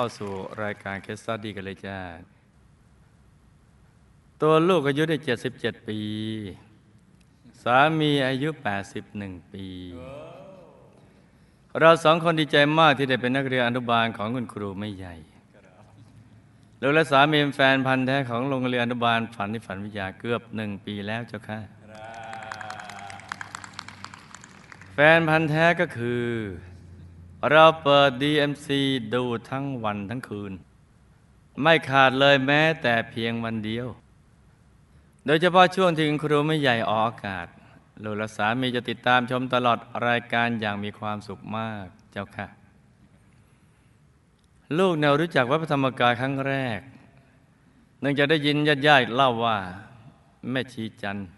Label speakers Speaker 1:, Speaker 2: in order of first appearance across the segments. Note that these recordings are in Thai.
Speaker 1: เข้าสู่รายการเคสตัดดีกันเลยจ้า ตัวลูกอายุได้ 77 ปี สามีอายุ 81 ปี เราสองคนดีใจมากที่ได้เป็นนักเรียนอนุบาลของคุณครูไม่ใหญ่ลูกและสามีแฟนพันธ์แท้ของโรงเรียนอนุบาลฝันที่ฝันวิทยาเกือบหนึ่งปีแล้วเจ้าค่ะ แฟนพันธ์แท้ก็คือ เราเปิด DMC ดูทั้งวันทั้งคืน ไม่ขาดเลยแม้แต่เพียงวันเดียว โดยเฉพาะช่วงที่ครูไม่ใหญ่ออกอากาศลูกและสามีจะติดตามชมตลอดรายการอย่างมีความสุขมากเจ้าค่ะ ลูกแนวรู้จักวัดพระธรรมกายครั้งแรก เนื่องจากได้ยินญาติญาติเล่าว่า แม่ชีจันทร์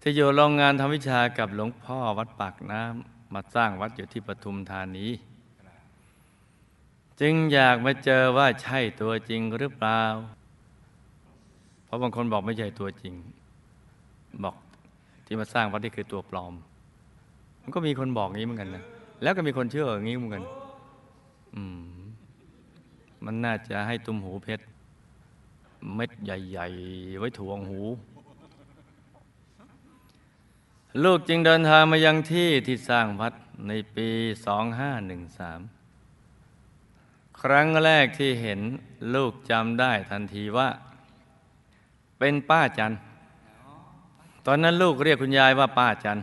Speaker 1: ที่อยู่โรงงานทำวิชากับหลวงพ่อวัดปากน้ำ มาสร้างวัดอยู่ที่ปทุมธานี จึงอยากมาเจอว่าใช่ตัวจริงหรือเปล่า เพราะบางคนบอกไม่ใช่ตัวจริง บอกที่มาสร้างวัดนี่คือตัวปลอม มันก็มีคนบอกงี้เหมือนกันนะ แล้วก็มีคนเชื่ออย่างนี้เหมือนกัน อืม มันน่าจะให้ตุ้มหูเพชรเม็ดใหญ่ ๆ ไว้ถ่วงหู ลูกจึงเดินทางมายังที่ที่สร้างวัดในปี 2513 ครั้งแรกที่เห็นลูกจำได้ทันทีว่า เป็นป้าจัน ตอนนั้นลูกเรียกคุณยายว่าป้าจัน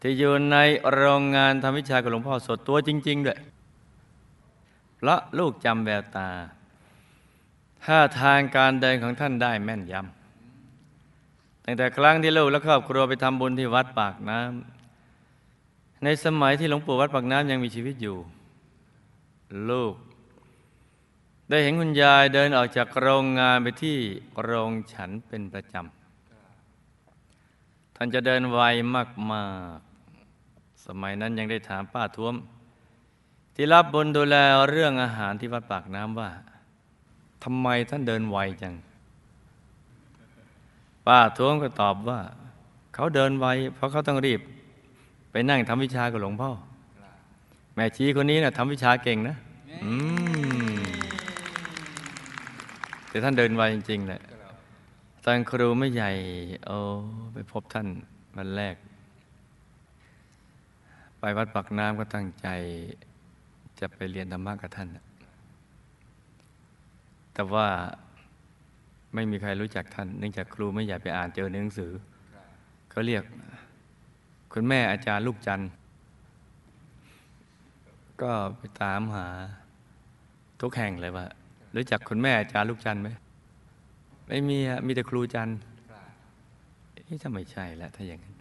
Speaker 1: ที่อยู่ในโรงงานทำวิชากับหลวงพ่อสดตัวจริง ๆ ด้วย เพราะลูกจำแววตาท่าทางการเดินของท่านได้แม่นยำ ตั้งแต่ครั้งที่ลูกและครอบครัวไปทำบุญที่วัดปากน้ำในสมัยที่หลวงปู่วัดปากน้ำยังมีชีวิตอยู่ ลูก ได้เห็นคุณยายเดินออกจากโรงงานไปที่โรงฉันเป็นประจำท่านจะเดินไวมากๆ สมัยนั้นยังได้ถามป้าท้วม ที่รับบนดูแลเรื่องอาหารที่วัดปากน้ำว่าทำไมท่านเดินไวจัง ป้าท้วมก็ตอบว่า เขาเดินไวเพราะเขาต้องรีบ ไปนั่งทำวิชากับหลวงพ่อ แม่ชีคนนี้นะ่ะทำวิชาเก่งนะแต่ท่านเดินไวจริงๆแหละตอนครูไม่ใหญ่ โอ้ไปพบท่านวันแรก ไปวัดปักน้ำก็ตั้งใจ จะไปเรียนธรรมะกับท่าน แต่ว่า ไม่มีใครรู้จักท่าน เนื่องจากครูไม่อยากไปอ่านเจอในหนังสือ เขาเรียก คุณแม่อาจารย์ลูกจันทร์ก็ไปตามหาทุกแห่งเลยว่า รู้จักคุณแม่อาจารย์ลูกจันทร์ไหมไม่มีอะมีแต่ครูจันทร์เอ๊ะถ้าไมใช่ละถ้าอย่างนั้น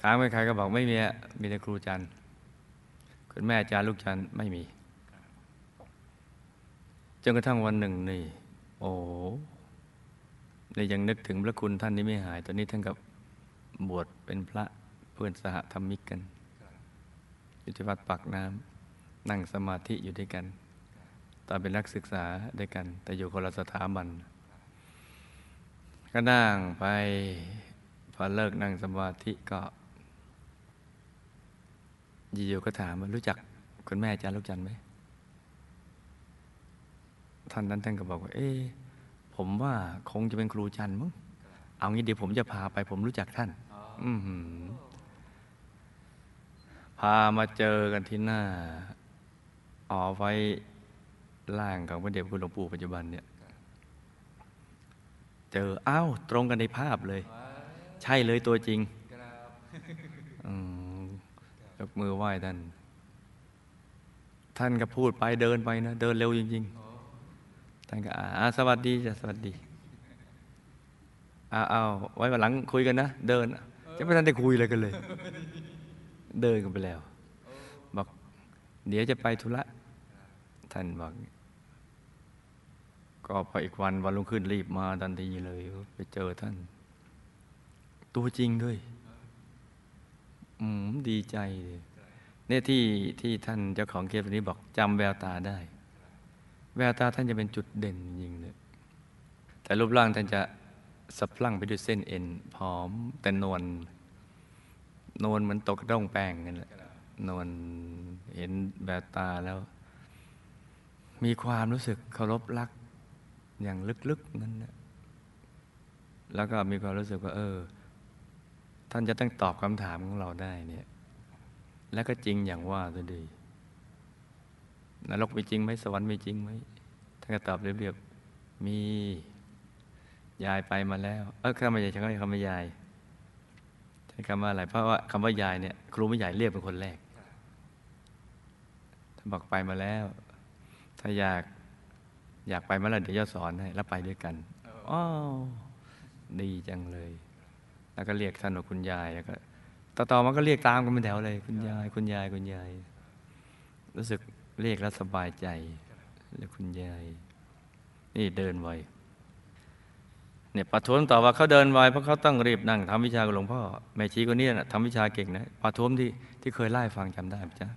Speaker 1: ถามใครก็บอกไม่มีอะมีแต่ครูจันทร์คุณแม่อาจารย์ลูกจันทร์ไม่มีจนกระทั่งวันหนึ่งนี่ โอ้นี่ยังนึกถึงพระคุณท่านนี้ไม่หาย ตอนนี้ท่านกับบวชเป็นพระเพื่อนสหธรรมิกกันอยู่ที่วัดปากน้ำนั่งสมาธิอยู่ด้วยกัน ตอนเป็นนักศึกษาด้วยกัน แต่อยู่คนละสถาบัน ก็นั่งไปพอเลิกนั่งสมาธิก็อยู่ๆก็ถามว่ารู้จักคุณแม่อาจารย์ลูกจันทร์ไหม ท่านนั้นท่านก็บอกว่า เอ๊ะผมว่าคงจะเป็นครูจันทร์มั้งเอางี้เดี๋ยวผมจะพาไปผมรู้จักท่าน อือหือพามาเจอกันที่หน้าอ๋อไว้ล่างของพระเดชคุณหลวงปู่ปัจจุบันเนี่ย เจออ้าวตรงกันในภาพเลย ใช่เลยตัวจริงอืมยกมือไหว้ท่าน ท่านก็พูดไปเดินไปนะ เดินเร็วจริง ๆ ท่านก็อ่าสวัสดีจ้ะสวัสดีเอาเอาไว้วันหลังคุยกันนะ เดิน จะไม่ทันได้คุยอะไรกันเลย เดินกันไปแล้ว บอก เดี๋ยวจะไปธุระ ท่านบอก ก็พออีกวันวันรุ่งขึ้นรีบมาทันทีเลย ไปเจอท่าน ตัวจริงด้วย อืมดีใจเลยเนี่ยที่ที่ท่านเจ้าของเคสนี้บอกจำแววตาได้ แววตาท่านจะเป็นจุดเด่นจริงเลยแต่รูปร่างท่านจะสะพลั่งไปด้วยเส้นเอ็นผอมแต่นวลนวลเหมือนตกร่องแป้งกันแหละนวลเห็นแววตาแล้ว มีความรู้สึกเคารพรักอย่างลึกๆนั่นนะแล้วก็มีความรู้สึกว่า เออ ท่านจะต้องตอบคำถามของเราได้เนี่ย แล้วก็จริงอย่างว่าตัวดี นรกมีจริงไหมสวรรค์มีจริงไหมท่านก็ตอบเรียบๆมียายไปมาแล้ว เออคำว่ายายใช้คำว่ายายใช้คำว่าอะไรเพราะว่าคำว่ายายเนี่ยครูไม่ใหญ่เรียกเป็นคนแรกท่านบอกไปมาแล้ว ถ้าอยากอยากไปมื่อไหรเดี๋ยวจะสอนให้แล้วไปด้วยกันอ๋อดีจังเลย แล้วก็เรียกท่านว่าคุณยายแล้วก็ต่อต่อมาก็เรียกตามกันเป็นแถวเลย คุณยายคุณยายคุณยาย รู้สึก เรียกแล้วสบายใจเรียกคุณยาย นี่เดินไวเนี่ยปะทวมต่อว่าเขาเดินไวเพราะเขาต้องรีบนั่งทำวิชากับหลวงพ่อแม่ชีคนนี้นะทำวิชาเก่งนะปะทวมที่ที่เคยไล่ฟังจำได้ไหมจ๊ะ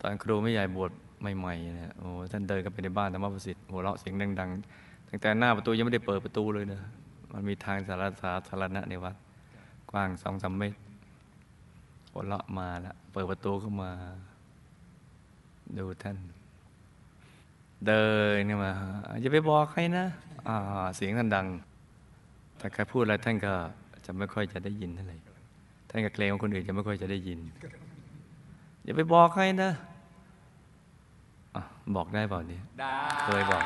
Speaker 1: ตอนครูไม่ใหญ่บวชใหม่ๆเนี่ยโอ้ท่านเดินกันไปในบ้านธรรมประสิทธิ์หัวเราะเสียงดังๆตั้งแต่หน้าประตูยังไม่ได้เปิดประตูเลยนะมันมีทางสารสาธารณะในวัด กว้างสองสามเมตรหัวเราะมาแล้วเปิดประตูเข้ามา ดูท่าน เดินเนี่ยมาอย่าไปบอกใครนะอ่าเสียงท่านดังแต่ใครพูดอะไรท่านก็จะไม่ค่อยจะได้ยินเท่าไหร่ท่านก็เกรงว่าคนอื่นจะไม่ค่อยจะได้ยิน อย่าไปบอกใครนะอะบอกได้เปล่าเนี่ยเคยบอก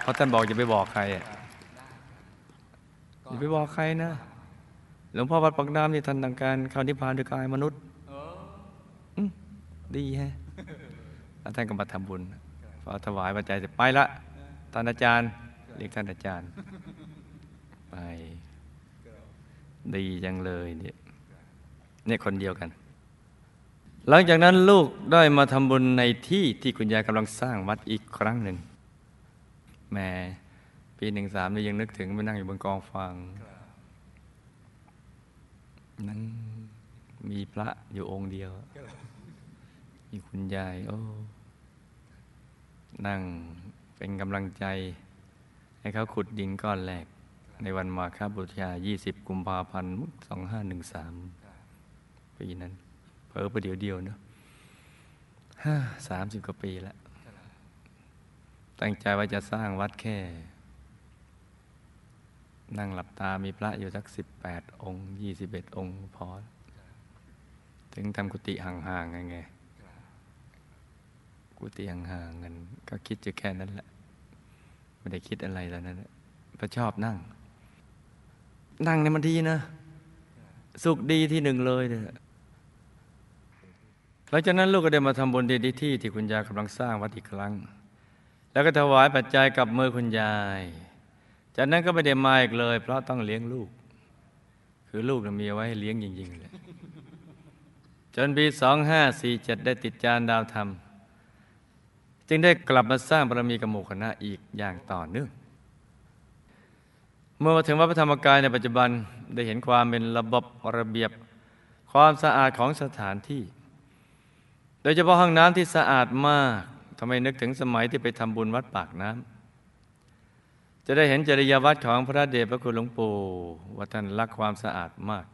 Speaker 1: เพราะท่านบอกอย่าไปบอกใครอะอย่าไปบอกใครนะหลวงพ่อวัดปักน้ำนี่ท่านต้งการเข้านิพพานด้วยกายมนุษย์ดีแฮะ แล้วท่านก็มาทำบุญพอถวายปัจจัยเสร็จไปละท่านอาจารย์เรียกท่านอาจารย์ ไป ดีจังเลยเนี่ยเนี่ยคนเดียวกัน หลังจากนั้นลูกได้มาทำบุญในที่ที่คุณยายกำลังสร้างวัดอีกครั้งหนึ่งแม่ปีหนึ่งสามนี่ยังนึกถึงไปนั่งอยู่บนกองฟางนั่งมีพระอยู่องค์เดียว มีคุณยาย โอ้ นั่งเป็นกำลังใจ ให้เขาขุดดินก้อนแรก ในวันมาคบูชา 20 กุมภาพันธ์ 2513 ปีนั้น เพิ่ประเดี๋ยวเดียวเนอะห้าสามสิบกว่าปีแล้ว ตั้งใจว่าจะสร้างวัดแค่ นั่งหลับตามีพระอยู่สักสิบแปดองค์ยี่สิบเอ็ดองค์พอ ถึงทำกุฏิห่างๆไงไง กุฏิห่างๆกันก็คิดอยู่แค่นั้นแหละ ไม่ได้คิดอะไรแล้วนั้นพระชอบนั่ง นั่งเนี่ยมันดีนะ สุขดีที่หนึ่งเลยเนี่ยหลังจากนั้นลูกก็ได้มาทำบุญที่ที่ที่คุณยายกำลังสร้างวัดอีกครั้ง แล้วก็ถวายปัจจัยกับมือคุณยาย จากนั้นก็ไม่ได้มาอีกเลย เพราะต้องเลี้ยงลูก คือลูกนะมีไว้ให้เลี้ยงจริงๆเลยจนปี2547ได้ติดจานดาวธรรม จึงได้กลับมาสร้างบารมีกับหมู่คณะอีกอย่างต่อเนื่องเมื่อมาถึงวัดพระธรรมกายในปัจจุบันได้เห็นความเป็นระบบระเบียบ ความสะอาดของสถานที่ โดยเฉพาะห้องน้ำที่สะอาดมากทำไมนึกถึงสมัยที่ไปทำบุญวัดปากน้ำจะได้เห็นจริยวัตรของพระเดชพระคุณหลวงปู่ว่าท่านรักความสะอาดมาก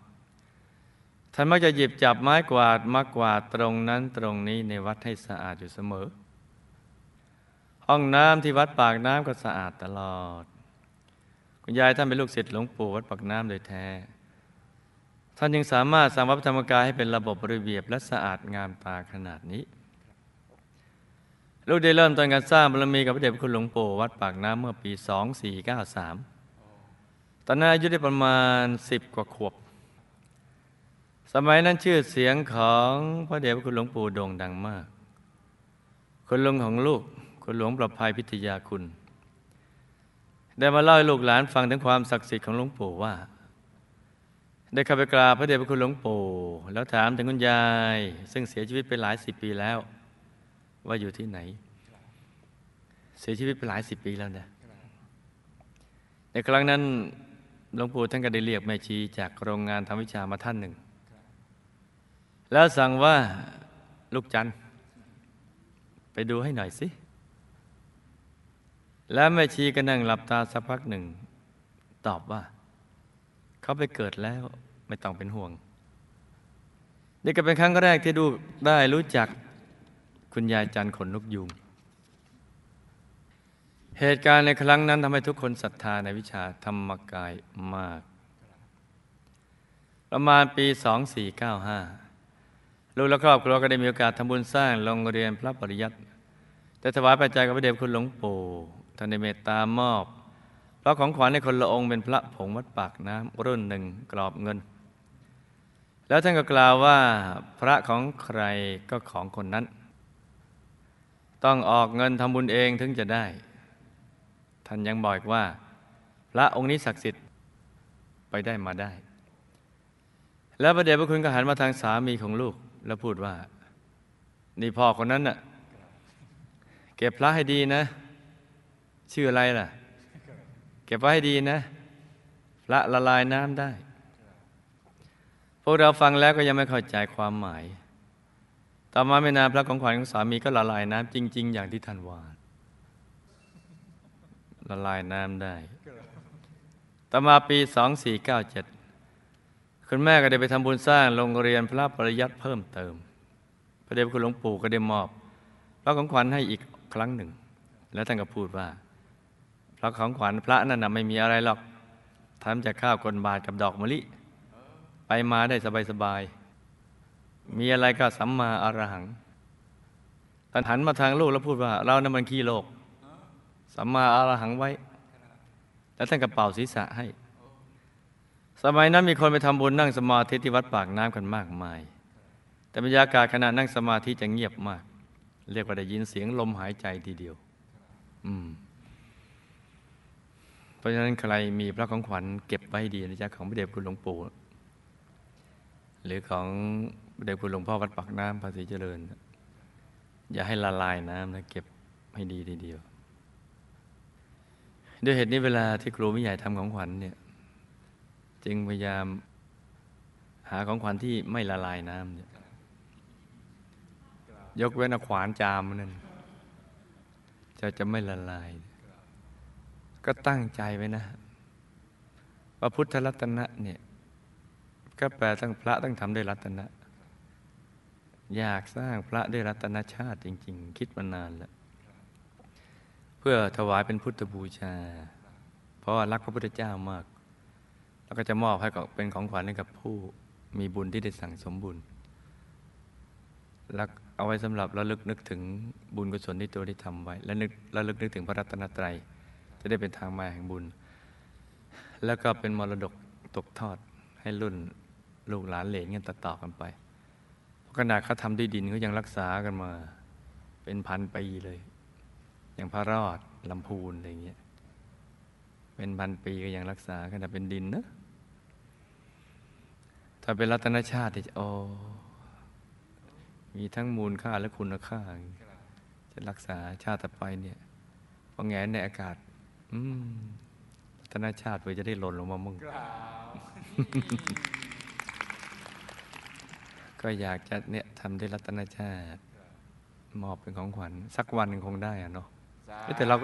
Speaker 1: ท่านมักจะหยิบจับไม้กวาดมากวาดตรงนั้นตรงนี้ในวัดให้สะอาดอยู่เสมอ ห้องน้ำที่วัดปากน้ำก็สะอาดตลอด คุณยายท่านเป็นลูกศิษย์หลวงปู่วัดปากน้ำโดยแท้ ท่านยังสามารถสร้างวัดพระธรรมกายให้เป็นระบบระเบียบและสะอาดงามตาขนาดนี้ ลูกได้เริ่มต้นการสร้างบารมีกับพระเดชพระคุณหลวงปู่วัดปากน้ำเมื่อปี 2493 ตอนนั้นอายุได้ประมาณ 10 กว่าขวบ สมัยนั้นชื่อเสียงของพระเดชพระคุณหลวงปู่โด่งดังมาก คุณลุงของลูก คุณหลวงประภัยพิทยาคุณ ได้มาเล่าให้ลูกหลานฟังถึงความศักดิ์สิทธิ์ของหลวงปู่ว่า ได้เข้าไปกราบพระเดชพระคุณหลวงปู่แล้วถามถึงคุณยาย ซึ่งเสียชีวิตไปหลายสิบปีแล้ว ว่าอยู่ที่ไหน เสียชีวิตไปหลายสิบปีแล้วนะในครั้งนั้นหลวงปู่ท่านก็ได้เรียกแม่ชีจากโรงงานทำวิชามาท่านหนึ่ง แล้วสั่งว่าลูกจันไปดูให้หน่อยสิ แล้วแม่ชีก็นั่งหลับตาสักพักหนึ่ง ตอบว่า เขาไปเกิดแล้วไม่ต้องเป็นห่วง นี่ก็เป็นครั้งแรกที่ดูได้รู้จักคุณยายจันขนนกยูงเหตุการณ์ในครั้งนั้นทำให้ทุกคนศรัทธาในวิชาธรรมกายมาก ประมาณปี 2495 ลูกและครอบครัวก็ได้มีโอกาสทำบุญสร้างโรงเรียนพระปริยัติแต่ถวายปัจจัยกับพระเดชคุณหลวงปู่ ท่านได้เมตตามอบ เพราะของขวัญในคนละองค์เป็นพระผงวัดปากน้ำรุ่นหนึ่งกรอบเงิน แล้วท่านก็กล่าวว่า พระของใครก็ของคนนั้น ต้องออกเงินทำบุญเองถึงจะได้ ท่านยังบอกว่า พระองค์นี้ศักดิ์สิทธิ์ไปได้มาได้ แล้วพระเดชพระคุณก็หันมาทางสามีของลูก แล้วพูดว่า นี่พ่อคนนั้นน่ะเก็บพระให้ดีนะ ชื่ออะไรล่ะ เก็บไว้ให้ดีนะพระละลายน้ำได้ พวกเราฟังแล้วก็ยังไม่เข้าใจความหมาย ต่อมาไม่นานพระของขวัญของสามีก็ละลายน้ำจริง ๆ อย่างที่ท่านว่าละลายน้ำได้ ต่อมาปี 2497 คุณแม่ก็ได้ไปทำบุญสร้างโรงเรียนพระปริยัติเพิ่มเติม พระเดชพระคุณหลวงปู่ก็ได้มอบพระของขวัญให้อีกครั้งหนึ่ง แล้วท่านก็พูดว่า พระของขวัญพระนั่นนะไม่มีอะไรหรอกทำจากข้าวกลบาทกับดอกมะลิ ไปมาได้สบายๆ มีอะไรก็สัมมาอรหังท่านหันมาทางลูกแล้วพูดว่า เรานั้นมันขี้โลก สัมมาอรหังไว้ แล้วท่านก็เป่าศีรษะให้ สมัยนั้นมีคนไปทำบุญนั่งสมาธิที่วัดปากน้ำกันมากมาย แต่บรรยากาศขณะนั่งสมาธิจะเงียบมาก เรียกว่าได้ยินเสียงลมหายใจทีเดียว อืม ราะฉะนั้นใครมีพระของขวัญเก็บไว้ให้ดีนะจ๊ะของพระเดชคุณหลวงปู่ หรือของพระเดชคุณหลวงพ่อวัดปากน้ำภาษีเจริญ อย่าให้ละลายน้ำนะเก็บให้ดีทีเดียว ด้วยเหตุนี้เวลาที่ครูไม่ใหญ่ทำของขวัญเนี่ยจึงพยายามหาของขวัญที่ไม่ละลายน้ำเนี่ยยกเว้นขวานจามนั่นจะจะไม่ละลาย ก็ตั้งใจไว้นะพระพุทธรัตนะเนี่ยก็แปลตั้งพระต้องทำด้วยรัตนะ อยากสร้างพระด้วยรัตนชาติจริง ๆ คิดมานานแล้ว เพื่อถวายเป็นพุทธบูชา เพราะว่ารักพระพุทธเจ้ามาก แล้วก็จะมอบให้กับเป็นของขวัญให้กับผู้มีบุญที่ได้สั่งสมบุญแล้วเอาไว้สำหรับระลึกนึกถึงบุญกุศลที่ตัวได้ทำไว้ และนึกระลึกนึกถึงพระรัตนตรัย จะได้เป็นทางมาแห่งบุญ แล้วก็เป็นมรดกตกทอดให้รุ่นลูกหลานเหลนกันต่อๆกันไป เพราะขนาดเขาทำด้วยดินเขายังรักษากันมา เป็นพันปีเลย อย่างพระรอดลำพูนอะไรเงี้ยเป็นพันปีก็ยังรักษาขนาดเป็นดินนะถ้าเป็นรัตนชาติจะโอมีทั้งมูลค่าและคุณค่าจะรักษาชาติต่อไปเนี่ยพอแงนในอากาศ อืมธนาชาติเพื่อจะได้หล่นลงมามึงก็อยากจะเนี่ยทำได้รัตนชาติ มอบเป็นของขวัญ สักวันหนึ่งคงได้อะเนาะเอ้ยแต่เรา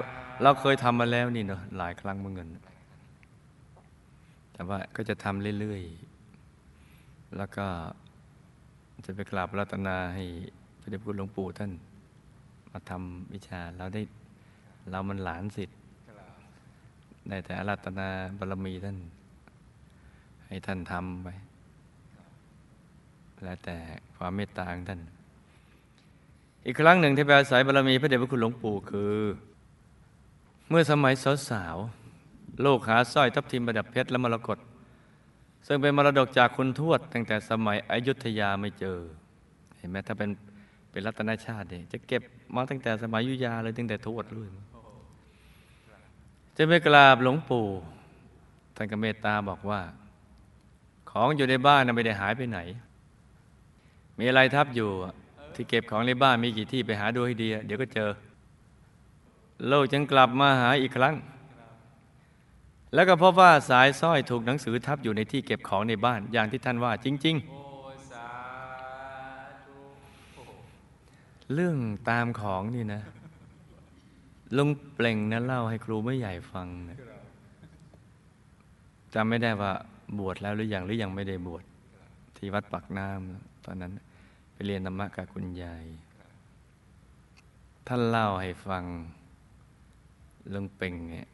Speaker 1: เราเคยทำมาแล้วนี่เนาะหลายครั้งเมื่อเงิน แต่ว่าก็จะทำเรื่อยๆ แล้วก็จะไปกราบรัตนาให้พระเดชพระคุณหลวงปู่ท่าน มาทำวิชาเราได้เรามันหลานสิทธิ์ ได้แต่อารัตนาบารมีท่าน ให้ท่านทำไป แล้วแต่ความเมตตาของท่าน อีกครั้งหนึ่งที่ไปอาศัยบารมีพระเดชพระคุณหลวงปู่คือ เมื่อสมัยสาวๆโลกหาสร้อยทับทิมประดับเพชรและมรกตซึ่งเป็นมรดกจากคุณทวด ตั้งแต่สมัยอยุธยาไม่เจอ เห็นไหมถ้าเป็นเป็นรัตนชาติเนี่ยจะเก็บมาตั้งแต่สมัยยุยาเลยตั้งแต่ทวดเลย จะไปกราบหลวงปู่ ท่านก็เมตตาบอกว่า ของอยู่ในบ้านนะไม่ได้หายไปไหน มีอะไรทับอยู่ที่เก็บของในบ้านมีกี่ที่ไปหาดูให้ดี เดี๋ยวก็เจอ โลกจึงกลับมาหาอีกครั้ง แล้วก็พบว่าสายสร้อยถูกหนังสือทับอยู่ในที่เก็บของในบ้านอย่างที่ท่านว่าจริง ๆเรื่องตามของนี่นะ ลุงเปล่งนะเล่าให้ครูไม่ใหญ่ฟังนะจำไม่ได้ว่าบวชแล้วหรือยังหรือยังไม่ได้บวชที่วัดปักน้ำตอนนั้นไปเรียนธรรมะกับคุณยายท่านเล่าให้ฟังลุงเป่งเนี่ย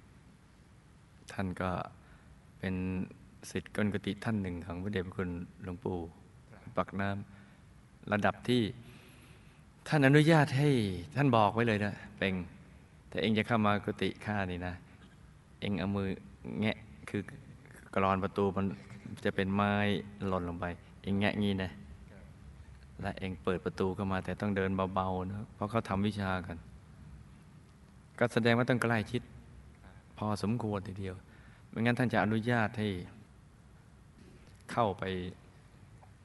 Speaker 1: ท่านก็เป็นสิทธิ์กนกติท่านหนึ่งของพระเดชพระคุณหลวงปู่ปักน้ำระดับที่ท่านอนุญาตให้ท่านบอกไว้เลยนะเป่ง ถ้าเองจะเข้ามากติข้านี่นะ เองเอามือแงะคือกรอนประตูมันจะเป็นไม้หล่นลงไป เองแงะงี้นะและเองเปิดประตูเข้ามาแต่ต้องเดินเบาๆนะเพราะเขาทำวิชากัน ก็แสดงว่าต้องใกล้ชิด พอสมควรทีเดียวไม่งั้นท่านจะอนุญาตให้เข้าไป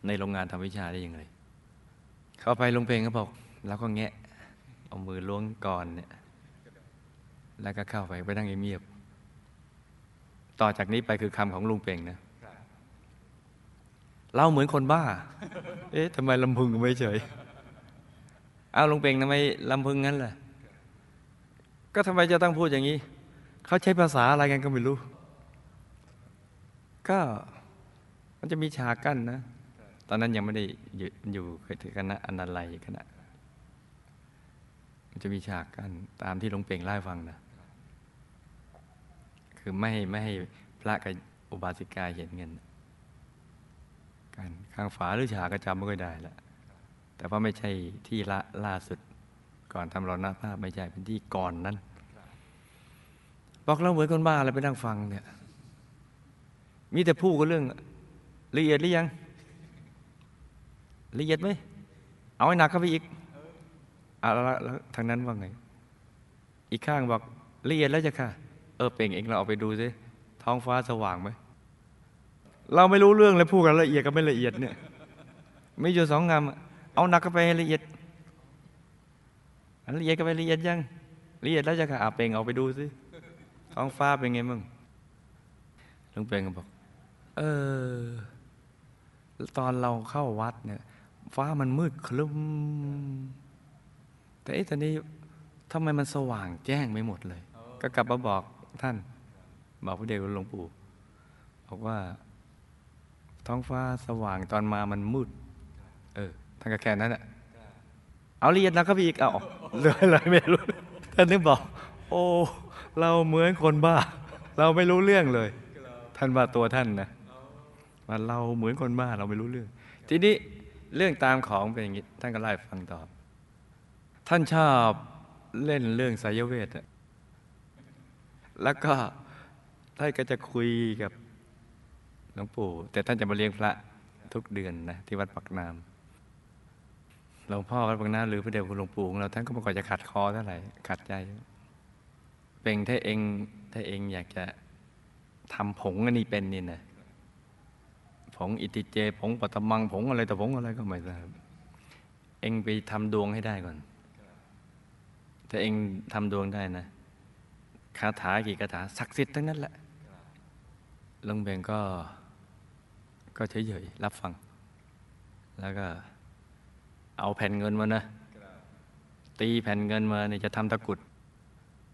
Speaker 1: ในโรงงานทำวิชาได้ยังไง เข้าไปลงเพลงเขาบอก แล้วก็แงะ เอามือล้วงก่อนเนี่ย แล้วก็เข้าไปไปนั่งเงียบๆต่อจากนี้ไปคือคำของลุงเป่งนะเราเหมือนคนบ้า เอ๊ะทำไมลำพึงไม่เฉย เอาลุงเป่งทำไมลำพึงงั้นล่ะ ก็ทำไมจะต้องพูดอย่างนี้ เขาใช้ภาษาอะไรกันก็ไม่รู้ ก็มันจะมีฉากกั้นนะ ตอนนั้นยังไม่ได้อยู่อยู่คณะอนาลัยคณะมันจะมีฉากกั้นตามที่หลวงเป่งเล่าให้ฟังนะ คือไม่ให้ไม่ให้พระกับอุบาสิกาเห็นเงินกันข้างฝาหรือฉากก็จำไม่ค่อยได้ละแต่ว่าไม่ใช่ที่ละล่าสุดก่อนทำรอนาภาพไม่ใช่เป็นที่ก่อนนั้น บอกเราเหมือนคนบ้าอะไรไปนั่งฟังเนี่ยมีแต่พูดกันเรื่องละเอียดหรือยังละเอียดไหมเอาให้หนักเข้าไปอีกอะแล้วแล้วทางนั้นว่าไง อีกข้างบอกละเอียดแล้วจ้ะค่ะ ออเป่งเองเราเอาไปดูซิท้องฟ้าสว่างไหมเราไม่รู้เรื่องเลยพูดกันละเอียดกับไม่ละเอียดเนี่ยไม่อยู่สองงามเอาหนักเข้าไปให้ละเอียดอันละเอียดก็ไปละเอียดยังละเอียดแล้วจะค่ะอะเป่งเอาไปดูซิท้องฟ้าเป็นไงมั่งลุงเป่งก็บอก เออ ตอนเราเข้าวัดเนี่ย ฟ้ามันมืดคลึ้ม แต่ไอ้ตอนนี้ทำไมมันสว่างแจ้งไม่หมดเลย ก็กลับมาบอก ท่าน บอกพระเดชหลวงปู่บอกว่า ท้องฟ้าสว่างตอนมามันมืด เออท่านก็แค่นั้นแหละเอาละเอียดนะก็ไปอีกเอาเลยอะไรไม่รู้ท่านนึกบอก โอ้เราเหมือนคนบ้า เราไม่รู้เรื่องเลย ท่านว่าตัวท่านนะว่าเราเหมือนคนบ้าเราไม่รู้เรื่อง ทีนี้เรื่องตามของเป็นอย่างนี้ท่านก็ไล่ฟังต่อ ท่านชอบเล่นเรื่องสายเวทอะ แล้วก็ท่านก็จะคุยกับหลวงปู่ แต่ท่านจะมาเลี้ยงพระทุกเดือนนะที่วัดปักน้ำหลวงพ่อวัดปักน้ำหรือพระเดชคุณหลวงปู่ของเราท่านก็ไม่ก่อนจะขัดคอเท่าไหร่ขัดใจเป็นถ้าเองถ้าเองอยากจะทำผงอันนี้เป็นนี่นะผงอิติเจ ผงปัตมังผงอะไรแต่ผงอะไรก็ไม่ทราบเองไปทำดวงให้ได้ก่อน ถ้าเองทำดวงได้นะ คาถากี่คาถาศักดิ์สิทธิ์ทั้งนั้นแหละลุงเบงก็ก็เฉยๆรับฟัง แล้วก็เอาแผ่นเงินมานะ ตีแผ่นเงินมาเนี่ยจะทำตะกรุด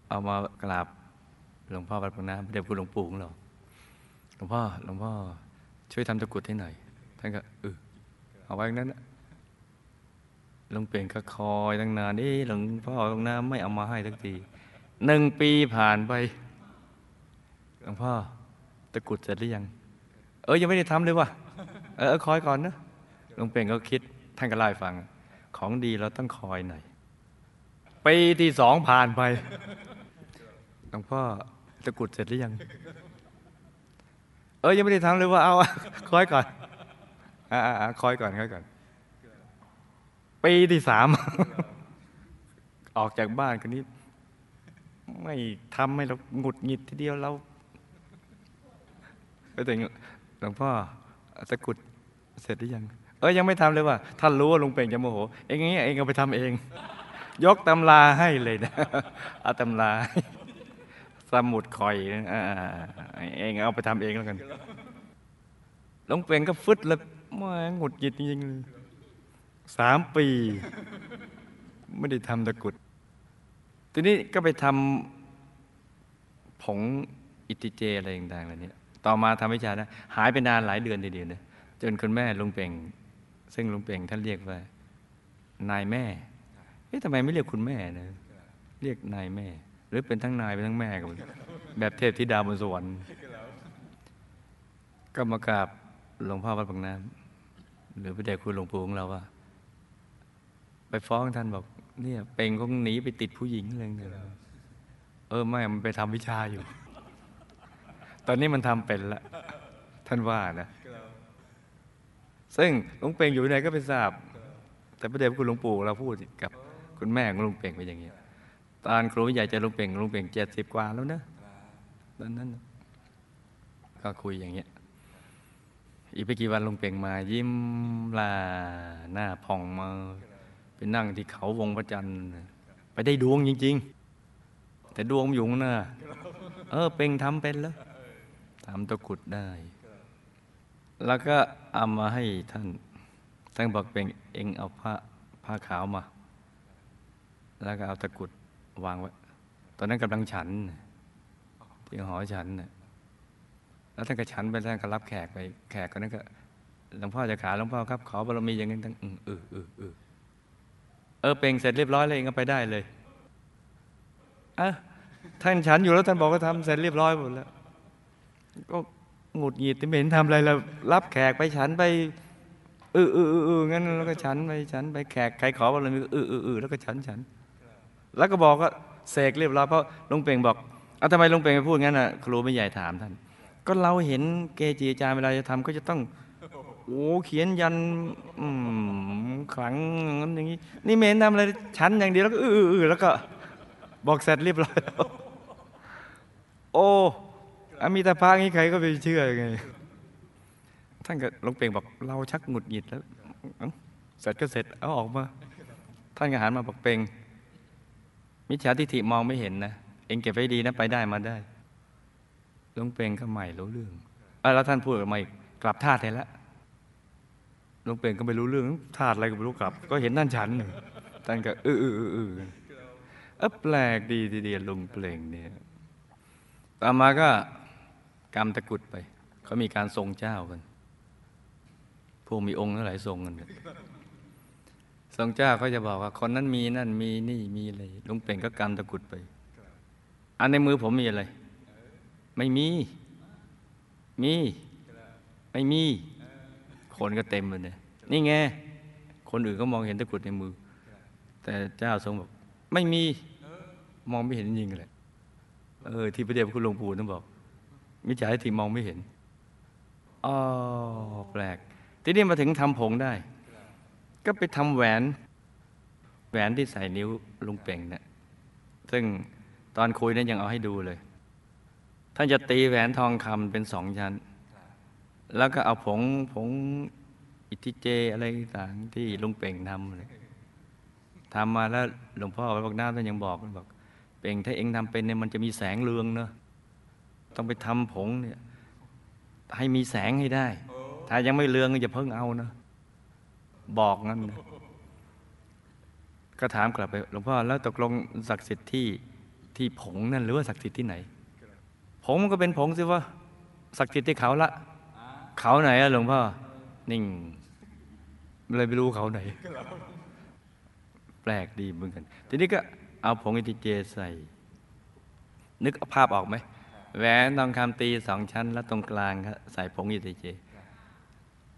Speaker 1: เอามากราบหลวงพ่อวัดปางน้ำพระเดชคุณหลวงปู่ของเราหลวงพ่อหลวงพ่อช่วยทำตะกรุดให้หน่อยท่านก็เออเอาไว้อย่างนั้นนะหลวงเปลี่ยนก็คอยตั้งนานเอ๊หลวงพ่อหลวงน้ำไม่เอามาให้ทักที หนึ่งปีผ่านไปหลวงพ่อตะกรุดเสร็จหรือยัง เออยังไม่ได้ทำเลยว่ะเออคอยก่อนนะหลวงเปลี่ยนก็คิดท่านก็เล่าให้ฟัง ของดีเราต้องคอยหน่อยปีที่สองผ่านไปหลวงพ่อตะกรุดเสร็จหรือยัง เออยังไม่ได้ทำเลยว่าเอาคอยก่อนอ่าอ่าคอยก่อนคอยก่อนปีที่สามออกจากบ้านคนนี้ ไม่ทำให้เราหงุดหงิดทีเดียวเราไปถึงหลวงพ่อตะกรุดเสร็จหรือยัง เออยังไม่ทำเลยว่าท่านรู้ว่าลุงเป่งจะโมโห เองอย่างเงี้ยเองเอาไปทำเอง ยกตำราให้เลยนะเอาตำราสมุดคอยเองเอาไปทำเองแล้วกันหลวงเป่งก็ฟึดเลยมาหงุดหงิดจริงๆเลยสามปี ไม่ได้ทำตะกรุด ทีนี้ก็ไปทำผงอิติเจอะไรต่างๆเหล่านี้ต่อมาทำวิชานะหายไปนานหลายเดือนทีเดียวนะจนคุณแม่ลุงเป่ง ซึ่งลุงเป่งท่านเรียกว่านายแม่เอ๊ะทำไมไม่เรียกคุณแม่นะเรียกนายแม่ หรือเป็นทั้งนายเป็นทั้งแม่กันแบบเทพธิดาบนสวรรค์ก็มากราบหลวงพ่อวัดบางน้ำหรือพระเดชคุณหลวงปู่ของเราว่า ไปฟ้องท่านบอก เนี่ยเป็งคงหนีไปติดผู้หญิงเลยเนี่ยเออไม่มันไปทำวิชาอยู่ ตอนนี้มันทำเป็นละท่านว่านะ ซึ่งหลวงเป่งอยู่ไหนก็ไปทราบ แต่พระเดชคุณหลวงปู่เราพูดกับคุณแม่ของหลุงเป่งไปอย่างนี้ตอนครูใหญ่เจะลุงเป่งลุงเป่งเจ็ดสิบกว่าแล้วนะตอนนั้นก็คุยอย่างเงี้ยอีกไม่กี่วันลุงเป่งมายิ้มลาหน้าผ่องมา ไปนั่งที่เขาวงพระจันทร์ไปได้ดวงจริง ๆ แต่ดวงอยู่ข้างหน้าเออเป่งทำเป็นแล้วทำตะกุดได้ แล้วก็เอามาให้ท่านท่านบอกเป่งเองเอาผ้าผ้าขาวมา แล้วก็เอาตะกุดวางไว้ตอนนั้นกำลังฉันที่หอฉันน่ะแล้วท่านก็ฉันไปท่านก็รับแขกไป แขกคนนั้นก็หลวงพ่อจะขาหลวงพ่อครับ ขอบารมีอย่างนี้ทั้งเออเออเออ เออเป่งเสร็จเรียบร้อยเลยเองก็ไปได้เลยอะท่านฉันอยู่แล้วท่านบอกว่าทำเสร็จเรียบร้อยหมดแล้ว ก็หงุดหงิดไม่เห็นทำอะไรแล้วรับแขกไปฉันไปเออเออเออเอองั้นแล้วก็ฉันไปฉันไปแขกใครขอบารมีก็เออเออเออแล้วก็ฉันฉัน แล้วก็บอกว่าเสกเรียบร้อยเพราะลุงเป่งบอกเอาทำไมลุงเป่งไปพูดงั้นน่ะครูไม่ใหญ่ถามท่าน ก็เราเห็นเกจิอาจารย์เวลาจะทำก็จะต้อง โอ้เขียนยันขลังอย่างนั้นอย่างนี้ นี่เมนทำอะไรฉันอย่างเดียวแล้วก็เออเอออแล้วก็บอกเสร็จเรียบร้อยโอ้อามีตาพางี้ใครก็ไปเชื่อยังไงท่านก็ลุงเป่งบอกเราชักหงุดหงิดแล้วเสร็จก็เสร็จเอาออกมา ท่านก็หันมาบอกเป่งมิจฉาทิฏฐิมองไม่เห็นนะเองเก็บไว้ดีนะไปได้มาได้ลุงเปงก็ใหม่รู้เรื่องเออแล้วท่านพูดกับมาอีกกลับธาตุได้แล้ว ลุงเปงก็ไม่รู้เรื่องธาตุอะไรก็ไม่รู้กลับ ก็เห็นท่นฉันนึ่งท่านก็เออเออเออเออเออแปลกดีทีเดียวลุงเปลงเนี่ยต่อมาก็กรรมตะกุดไป เขามีการทรงเจ้ากันพวกมีองค์หลายทรงกันเนี่ยทรงเจ้าเขาจะบอกว่า คนนั้นมีนั่นมีนี่มีอะไรลุงเป่งก็กำตะกุดไป อันในมือผมมีอะไร ไม่มี มี ไม่มี คนก็เต็มเลยเนี่ย นี่ไงคนอื่นก็มองเห็นตะกรุดในมือ แต่เจ้าทรงบอกไม่มีมองไม่เห็นจริงๆเลยเออที่พระเดชพระคุณหลวงปู่ท่านบอกมิจฉาทิฏฐิมองไม่เห็นอ๋อแปลก ทีนี้มาถึงทำผงได้ ก็ไปทำแหวน แหวนที่ใส่นิ้วลุงเป่งเนี่ยซึ่งตอนคุยนั้นยังเอาให้ดูเลย ท่านจะตีแหวนทองคำเป็นสองชั้น แล้วก็เอาผงผง อิทธิเจอะไรต่างที่ลุงเป่งทำเลยทำมาแล้วหลวงพ่อวัดบอกน้าท่านยังบอกบอก เป่งถ้าเองทำเป็นเนี่ยมันจะมีแสงเรืองเนอะต้องไปทำผงเนี่ยให้มีแสงให้ได้ ถ้ายังไม่เรืองก็อย่าเพิ่งเอานะ บอกงั้นนะก็ถามกลับไปหลวงพ่อแล้วตกลงศักดิ์สิทธิ์ที่ที่ผงนั่นหรือว่าศักดิ์สิทธิ์ที่ไหน ผงมันก็เป็นผงสิว่าศักดิ์สิทธิ์ที่เขาละ เขาไหนอะหลวงพ่อนิ่ง เลยไม่รู้เขาไหน แปลกดีเหมือนกัน ทีนี้ก็เอาผงอิติเจใส่ นึกภาพออกไหมแหวนทองคำตีสองชั้น แล้วตรงกลางครับใส่ผงอิติเจ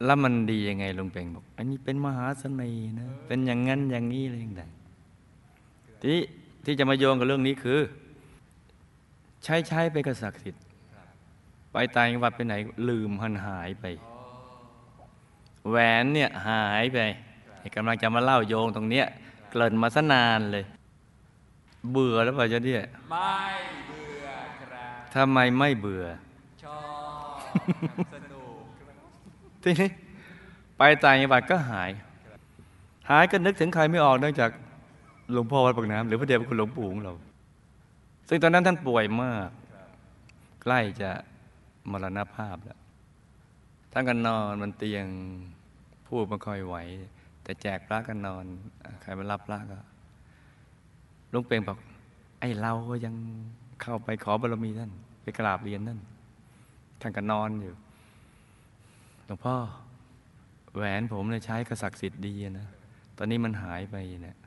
Speaker 1: แล้วมันดียังไงลุงเป่งบอก อันนี้เป็นมหาเสน่ห์นะ เป็นอย่างนั้นอย่างนี้อะไรอย่างใดที่ที่จะมาโยงกับเรื่องนี้คือ ใช้ใช้ไปกับศักดิ์สิทธิ์ไปตางจังหวัดไปไหนลืมหันหายไป แหวนเนี่ยหายไปกำลังจะมาเล่าโยงตรงเนี้ยเกริ่นมาซะนานเลย เบื่อแล้วเปล่าจ๊ะเนี่ย
Speaker 2: ไม่เบื่อครับ
Speaker 1: ทำไมไม่เบื่อ
Speaker 2: ชอบสนุก
Speaker 1: ทีนี้ไปต่างจังหวัดก็หาย หายก็นึกถึงใครไม่ออกนอกจากหลวงพ่อวัดปากน้ำหรือพระเดชพระคุณหลวงปู่ของเรา ซึ่งตอนนั้นท่านป่วยมาก ใกล้จะมรณภาพแล้ว ท่านก็นอนบนเตียงพูดไม่ค่อยไหว แต่แจกพระก็นอน ใครมารับพระก็ลุงเปงบอก ไอ้เราก็ยังเข้าไปขอบารมีท่าน ไปกราบเรียนท่านท่านก็นอนอยู่หลวงพ่อแหวนผมเนี่ยใช้กระศักดิ์สิทธิ์ดีนะตอนนี้มันหายไปเนี่ย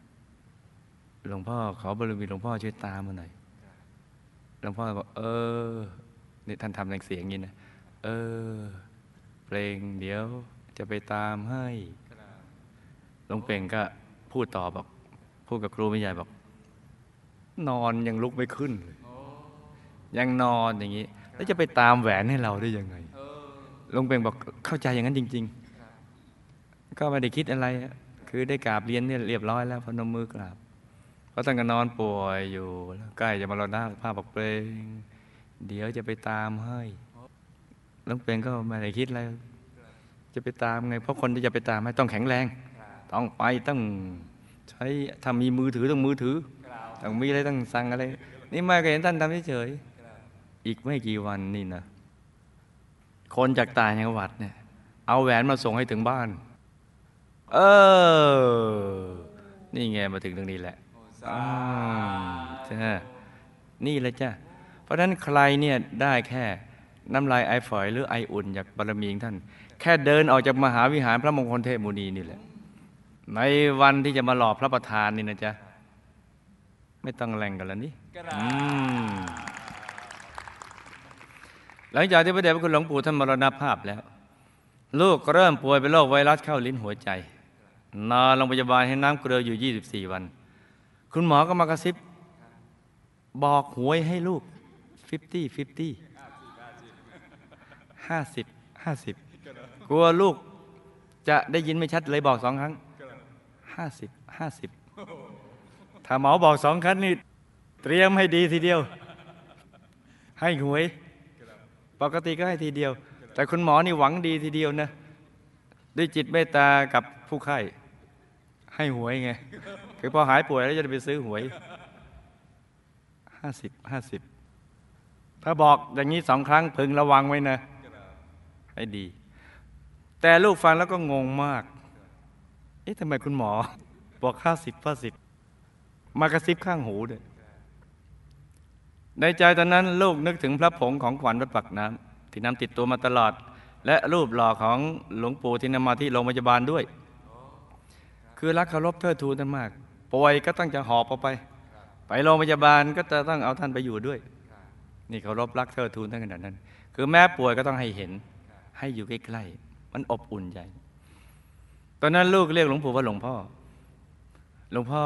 Speaker 1: หลวงพ่อขอบารมีหลวงพ่อช่วยตามมาหน่อยหลวงพ่อบอกเออนี่ท่านทำเสียงย่างนี้นะเออ ลง เดี๋ยวจะไปตามให้หลวงเป่งก็พูดต่อบอกพูดกับครูไม่ใหญ่บอก นอนยังลุกไม่ขึ้นเลยยังนอนอย่างนี้ แล้วจะไปตามแหวนให้เราได้ยังไง
Speaker 2: เออ
Speaker 1: หลวงเป่งบอกเข้าใจอย่างนั้นจริง ๆ ก็ไม่ได้คิดอะไรอะคือได้กราบเรียนเนี่ยเรียบร้อยแล้วพนมมือกราบเพราะตั้งก็นอนป่วยอยู่แล้วใกล้จะมารณภาพบอกเพลงเดี๋ยวจะไปตามให้ หลวงเป่งก็ไม่ได้คิดอะไรจะไปตามไง เพราะคนที่จะไปตามให้ต้องแข็งแรง ต้องไปต้องใช้ถ้ามีมือถือต้องมือถือต้องมีอะไรต้องสั่งอะไร นี่ไม่ก็เห็นท่านทำเฉยๆอีกไม่กี่วันนี่นะคนจากต่างจังหวัดเนี่ย เอาแหวนมาส่งให้ถึงบ้าน เออ นี่ไงมาถึงตรงนี้แหละใช่นี่เลยจ้ะเพราะฉะนั้นใครเนี่ยได้แค่ น้ำลายไอฝอยหรือไออุ่นจากบารมีของท่าน แค่เดินออกจากมหาวิหารพระมงคลเทพมุนีนี่แหละ ในวันที่จะมาหล่อพระประธานนี่นะจ๊ะ ไม่ต้องแรงกันแล้วนี่หลังจากที่พระเดชพระคุณหลวงปู่ท่านมรณภาพแล้ว ลูกเริ่มป่วยเป็นโรคไวรัสเข้าลิ้นหัวใจ นอนโรงพยาบาลให้น้ำเกลืออยู่ 24 วัน คุณหมอก็มากระซิบ บอกหวยให้ลูก 50 50 50 50กลัวลูกจะได้ยินไม่ชัดเลยบอกสองครั้ง50 50ถ้าหมอบอกสองครั้งนี่เตรียมให้ดีทีเดียว ให้หวย ปกติก็ให้ทีเดียว แต่คุณหมอนี่หวังดีทีเดียวนะ ด้วยจิตเมตตากับผู้ไข้ ให้หวยไง คือพอหายป่วยแล้วจะได้ไปซื้อหวยห้าสิบห้าสิบถ้าบอกอย่างนี้สองครั้งพึงระวังไว้นะ ให้ดี แต่ลูกฟังแล้วก็งงมาก เอ๊ะทำไมคุณหมอ บอกห้าสิบห้าสิบมากระซิบข้างหูด้วยในใจตอนนั้นลูกนึกถึงพระผงของขวัญวัดปักน้ำที่นำติดตัวมาตลอด และรูปหล่อของหลวงปู่ที่นำมาที่โรงพยาบาลด้วย คือรักเคารพเทิดทูนท่านมาก ป่วยก็ต้องจะหอบออกไป ไปโรงพยาบาลก็จะต้องเอาท่านไปอยู่ด้วย นี่เคารพรักเทิดทูนท่านขนาดนั้น คือแม้ป่วยก็ต้องให้เห็น ให้อยู่ใกล้ๆ มันอบอุ่นใจ ตอนนั้นลูกเรียกหลวงปู่ว่าหลวงพ่อ หลวงพ่อ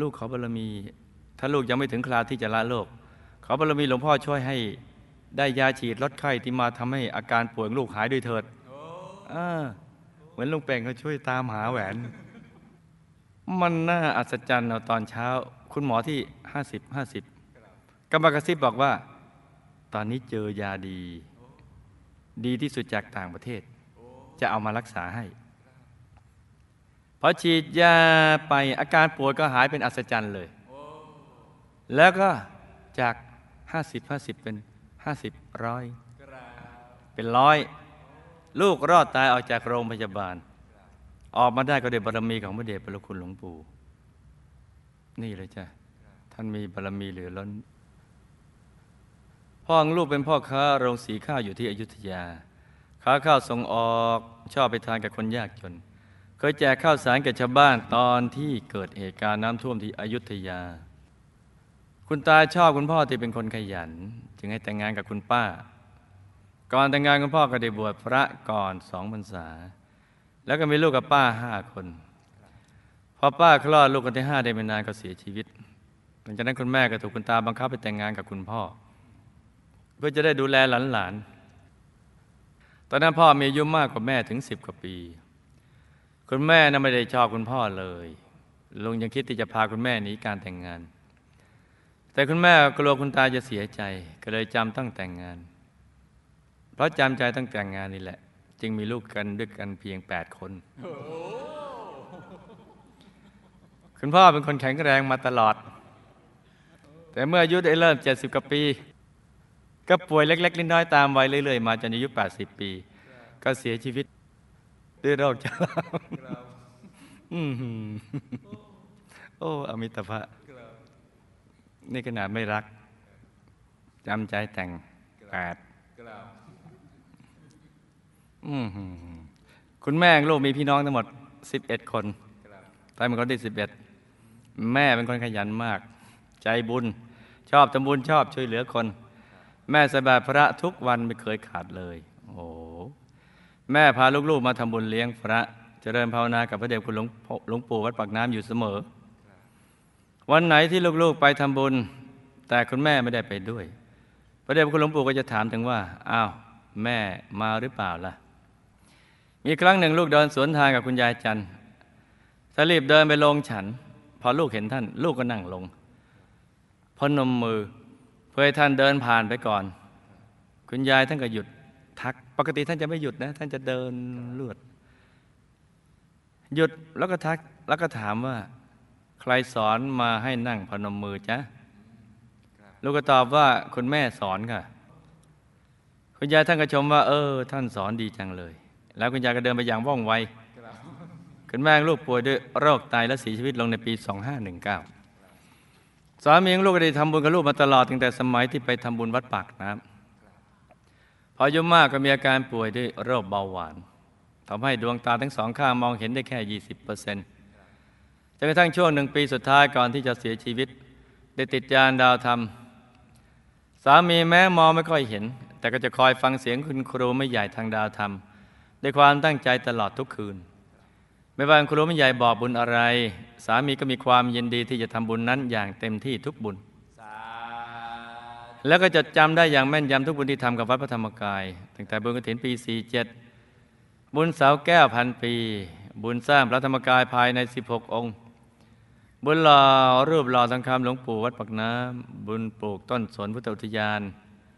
Speaker 1: ลูกขอบารมี ถ้าลูกยังไม่ถึงคราวที่จะละโลก ขอบารมีหลวงพ่อช่วยให้ได้ยาฉีดลดไข้ที่มาทำให้อาการป่วยลูกหายด้วยเถิดอ่าเหมือนลุงเป่งเขาช่วยตามหาแหวน มันน่าอัศจรรย์เอาตอนเช้า คุณหมอที่ห้าสิบห้าสิบกำมากระซิบบอกว่า ตอนนี้เจอยาดี ดีที่สุดจากต่างประเทศ จะเอามารักษาให้พอฉีดยาไปอาการปวดก็หายเป็นอัศจรรย์เลย แล้วก็จาก 50 50 เป็น 50ร้อยเป็นร้อย ลูกรอดตายออกจากโรงพยาบาล ออกมาได้ก็เด้วยบารมีของพระเดชพระคุณหลวงปู่ นี่เลยจ้ะ ท่านมีบารมีเหลือล้น พ่อของลูกเป็นพ่อค้าโรงสีข้าวอยู่ที่อยุธยา ค้าข้าวส่งออกชอบไปทานกับคนยากจน เคยแจกข้าวสารแก่ชาวบ้านตอนที่เกิดเหตุการณ์น้ำท่วมที่อยุธยา คุณตาชอบคุณพ่อที่เป็นคนขยัน จึงให้แต่งงานกับคุณป้า ก่อนแต่งงานคุณพ่อก็ได้บวชพระก่อนสองพรรษา แล้วก็มีลูกกับป้าห้าคนพอป้าคลอดลูกคนที่ห้าได้ไม่นานก็เสียชีวิต หลังจากนั้นคุณแม่ก็ถูกคุณตาบังคับไปแต่งงานกับคุณพ่อ เพื่อจะได้ดูแลหลานๆ ตอนนั้นพ่อมีอายุมากกว่าแม่ถึงสิบกว่าปี คุณแม่น่ะไม่ได้ชอบคุณพ่อเลย ลุงยังคิดที่จะพาคุณแม่หนีการแต่งงาน แต่คุณแม่กลัวคุณตาจะเสียใจ ก็เลยจำต้องแต่งงาน เพราะจำใจต้องแต่งงานนี่แหละ จึงมีลูกกันด้วยกันเพียงแปดคน คุณพ่อเป็นคนแข็งแรงมาตลอด แต่เมื่ออายุได้เริ่มเจ็ดสิบกว่าปี ก็ป่วยเล็ก ๆ น้อยๆตามวัยเรื่อยๆ มาจนอายุ 80 ปี ก็เสียชีวิตด้วยโรคชราอื้อหือโอ้อมิตภะนี่ขนาดไม่รักจำใจแต่งแปดอื้อหือคุณแม่ลูกมีพี่น้องทั้งหมด 11 คนตายเป็นคนที่ 11 แม่เป็นคนขยันมาก ใจบุญ ชอบทำบุญชอบช่วยเหลือคน แม่ใส่บาตรพระทุกวันไม่เคยขาดเลย โอ้โหแม่พาลูกๆมาทำบุญเลี้ยงพระเจริญภาวนากับพระเดชคุณหลวงหลวงปู่วัดปากน้ำอยู่เสมอ วันไหนที่ลูกๆไปทำบุญ แต่คุณแม่ไม่ได้ไปด้วย พระเดชคุณหลวงปู่ก็จะถามถึงว่าอ้าวแม่มาหรือเปล่าล่ะ มีครั้งหนึ่งลูกเดินสวนทางกับคุณยายจันทร์สลีบเดินไปลงฉัน พอลูกเห็นท่าน ลูกก็นั่งลงพนมมือ พื่อให้ท่านเดินผ่านไปก่อน คุณยายท่านก็หยุดทัก ปกติท่านจะไม่หยุดนะ ท่านจะเดินลวดหยุดแล้วก็ทักแล้วก็ถามว่า ใครสอนมาให้นั่งพนมมือจ๊ะลูกก็ตอบว่าคุณแม่สอนค่ะ คุณยายท่านก็ชมว่า เออ ท่านสอนดีจังเลย แล้วคุณยายก็เดินไปอย่างว่องไวคุณแม่ของลูกป่วยด้วยโรคไตและเสียชีวิตลงในปี 2519 สามีของลูกก็ได้ทำบุญกับลูกมาตลอดตั้งแต่สมัยที่ไปทำบุญวัดปากน้ำพออายุมากก็มีอาการป่วยด้วยโรคเบาหวานทำให้ดวงตาทั้งสองข้างมองเห็นได้แค่ 20%จนกระทั่งช่วงหนึ่งปีสุดท้ายก่อนที่จะเสียชีวิต ได้ติดยานดาวธรรม สามีแม้มองไม่ค่อยเห็น แต่ก็จะคอยฟังเสียงคุณครูไม่ใหญ่ทางดาวธรรมด้วยความตั้งใจตลอดทุกคืน ไม่ว่าคุณครูไม่ใหญ่บอกบุญอะไร สามีก็มีความยินดีที่จะทำบุญนั้นอย่างเต็มที่ทุกบุญ แล้วก็จดจำได้อย่างแม่นยำทุกบุญที่ทำกับวัดพระธรรมกาย ตั้งแต่บุญกฐินปี 47 บุญเสาแก้วพันปี บุญสร้างพระธรรมกายภายใน 16 องค์ บุญหล่อรูปหล่อทองคำหลวงปู่วัดปักน้ำบุญปลูกต้นสนพุทธอุทยาน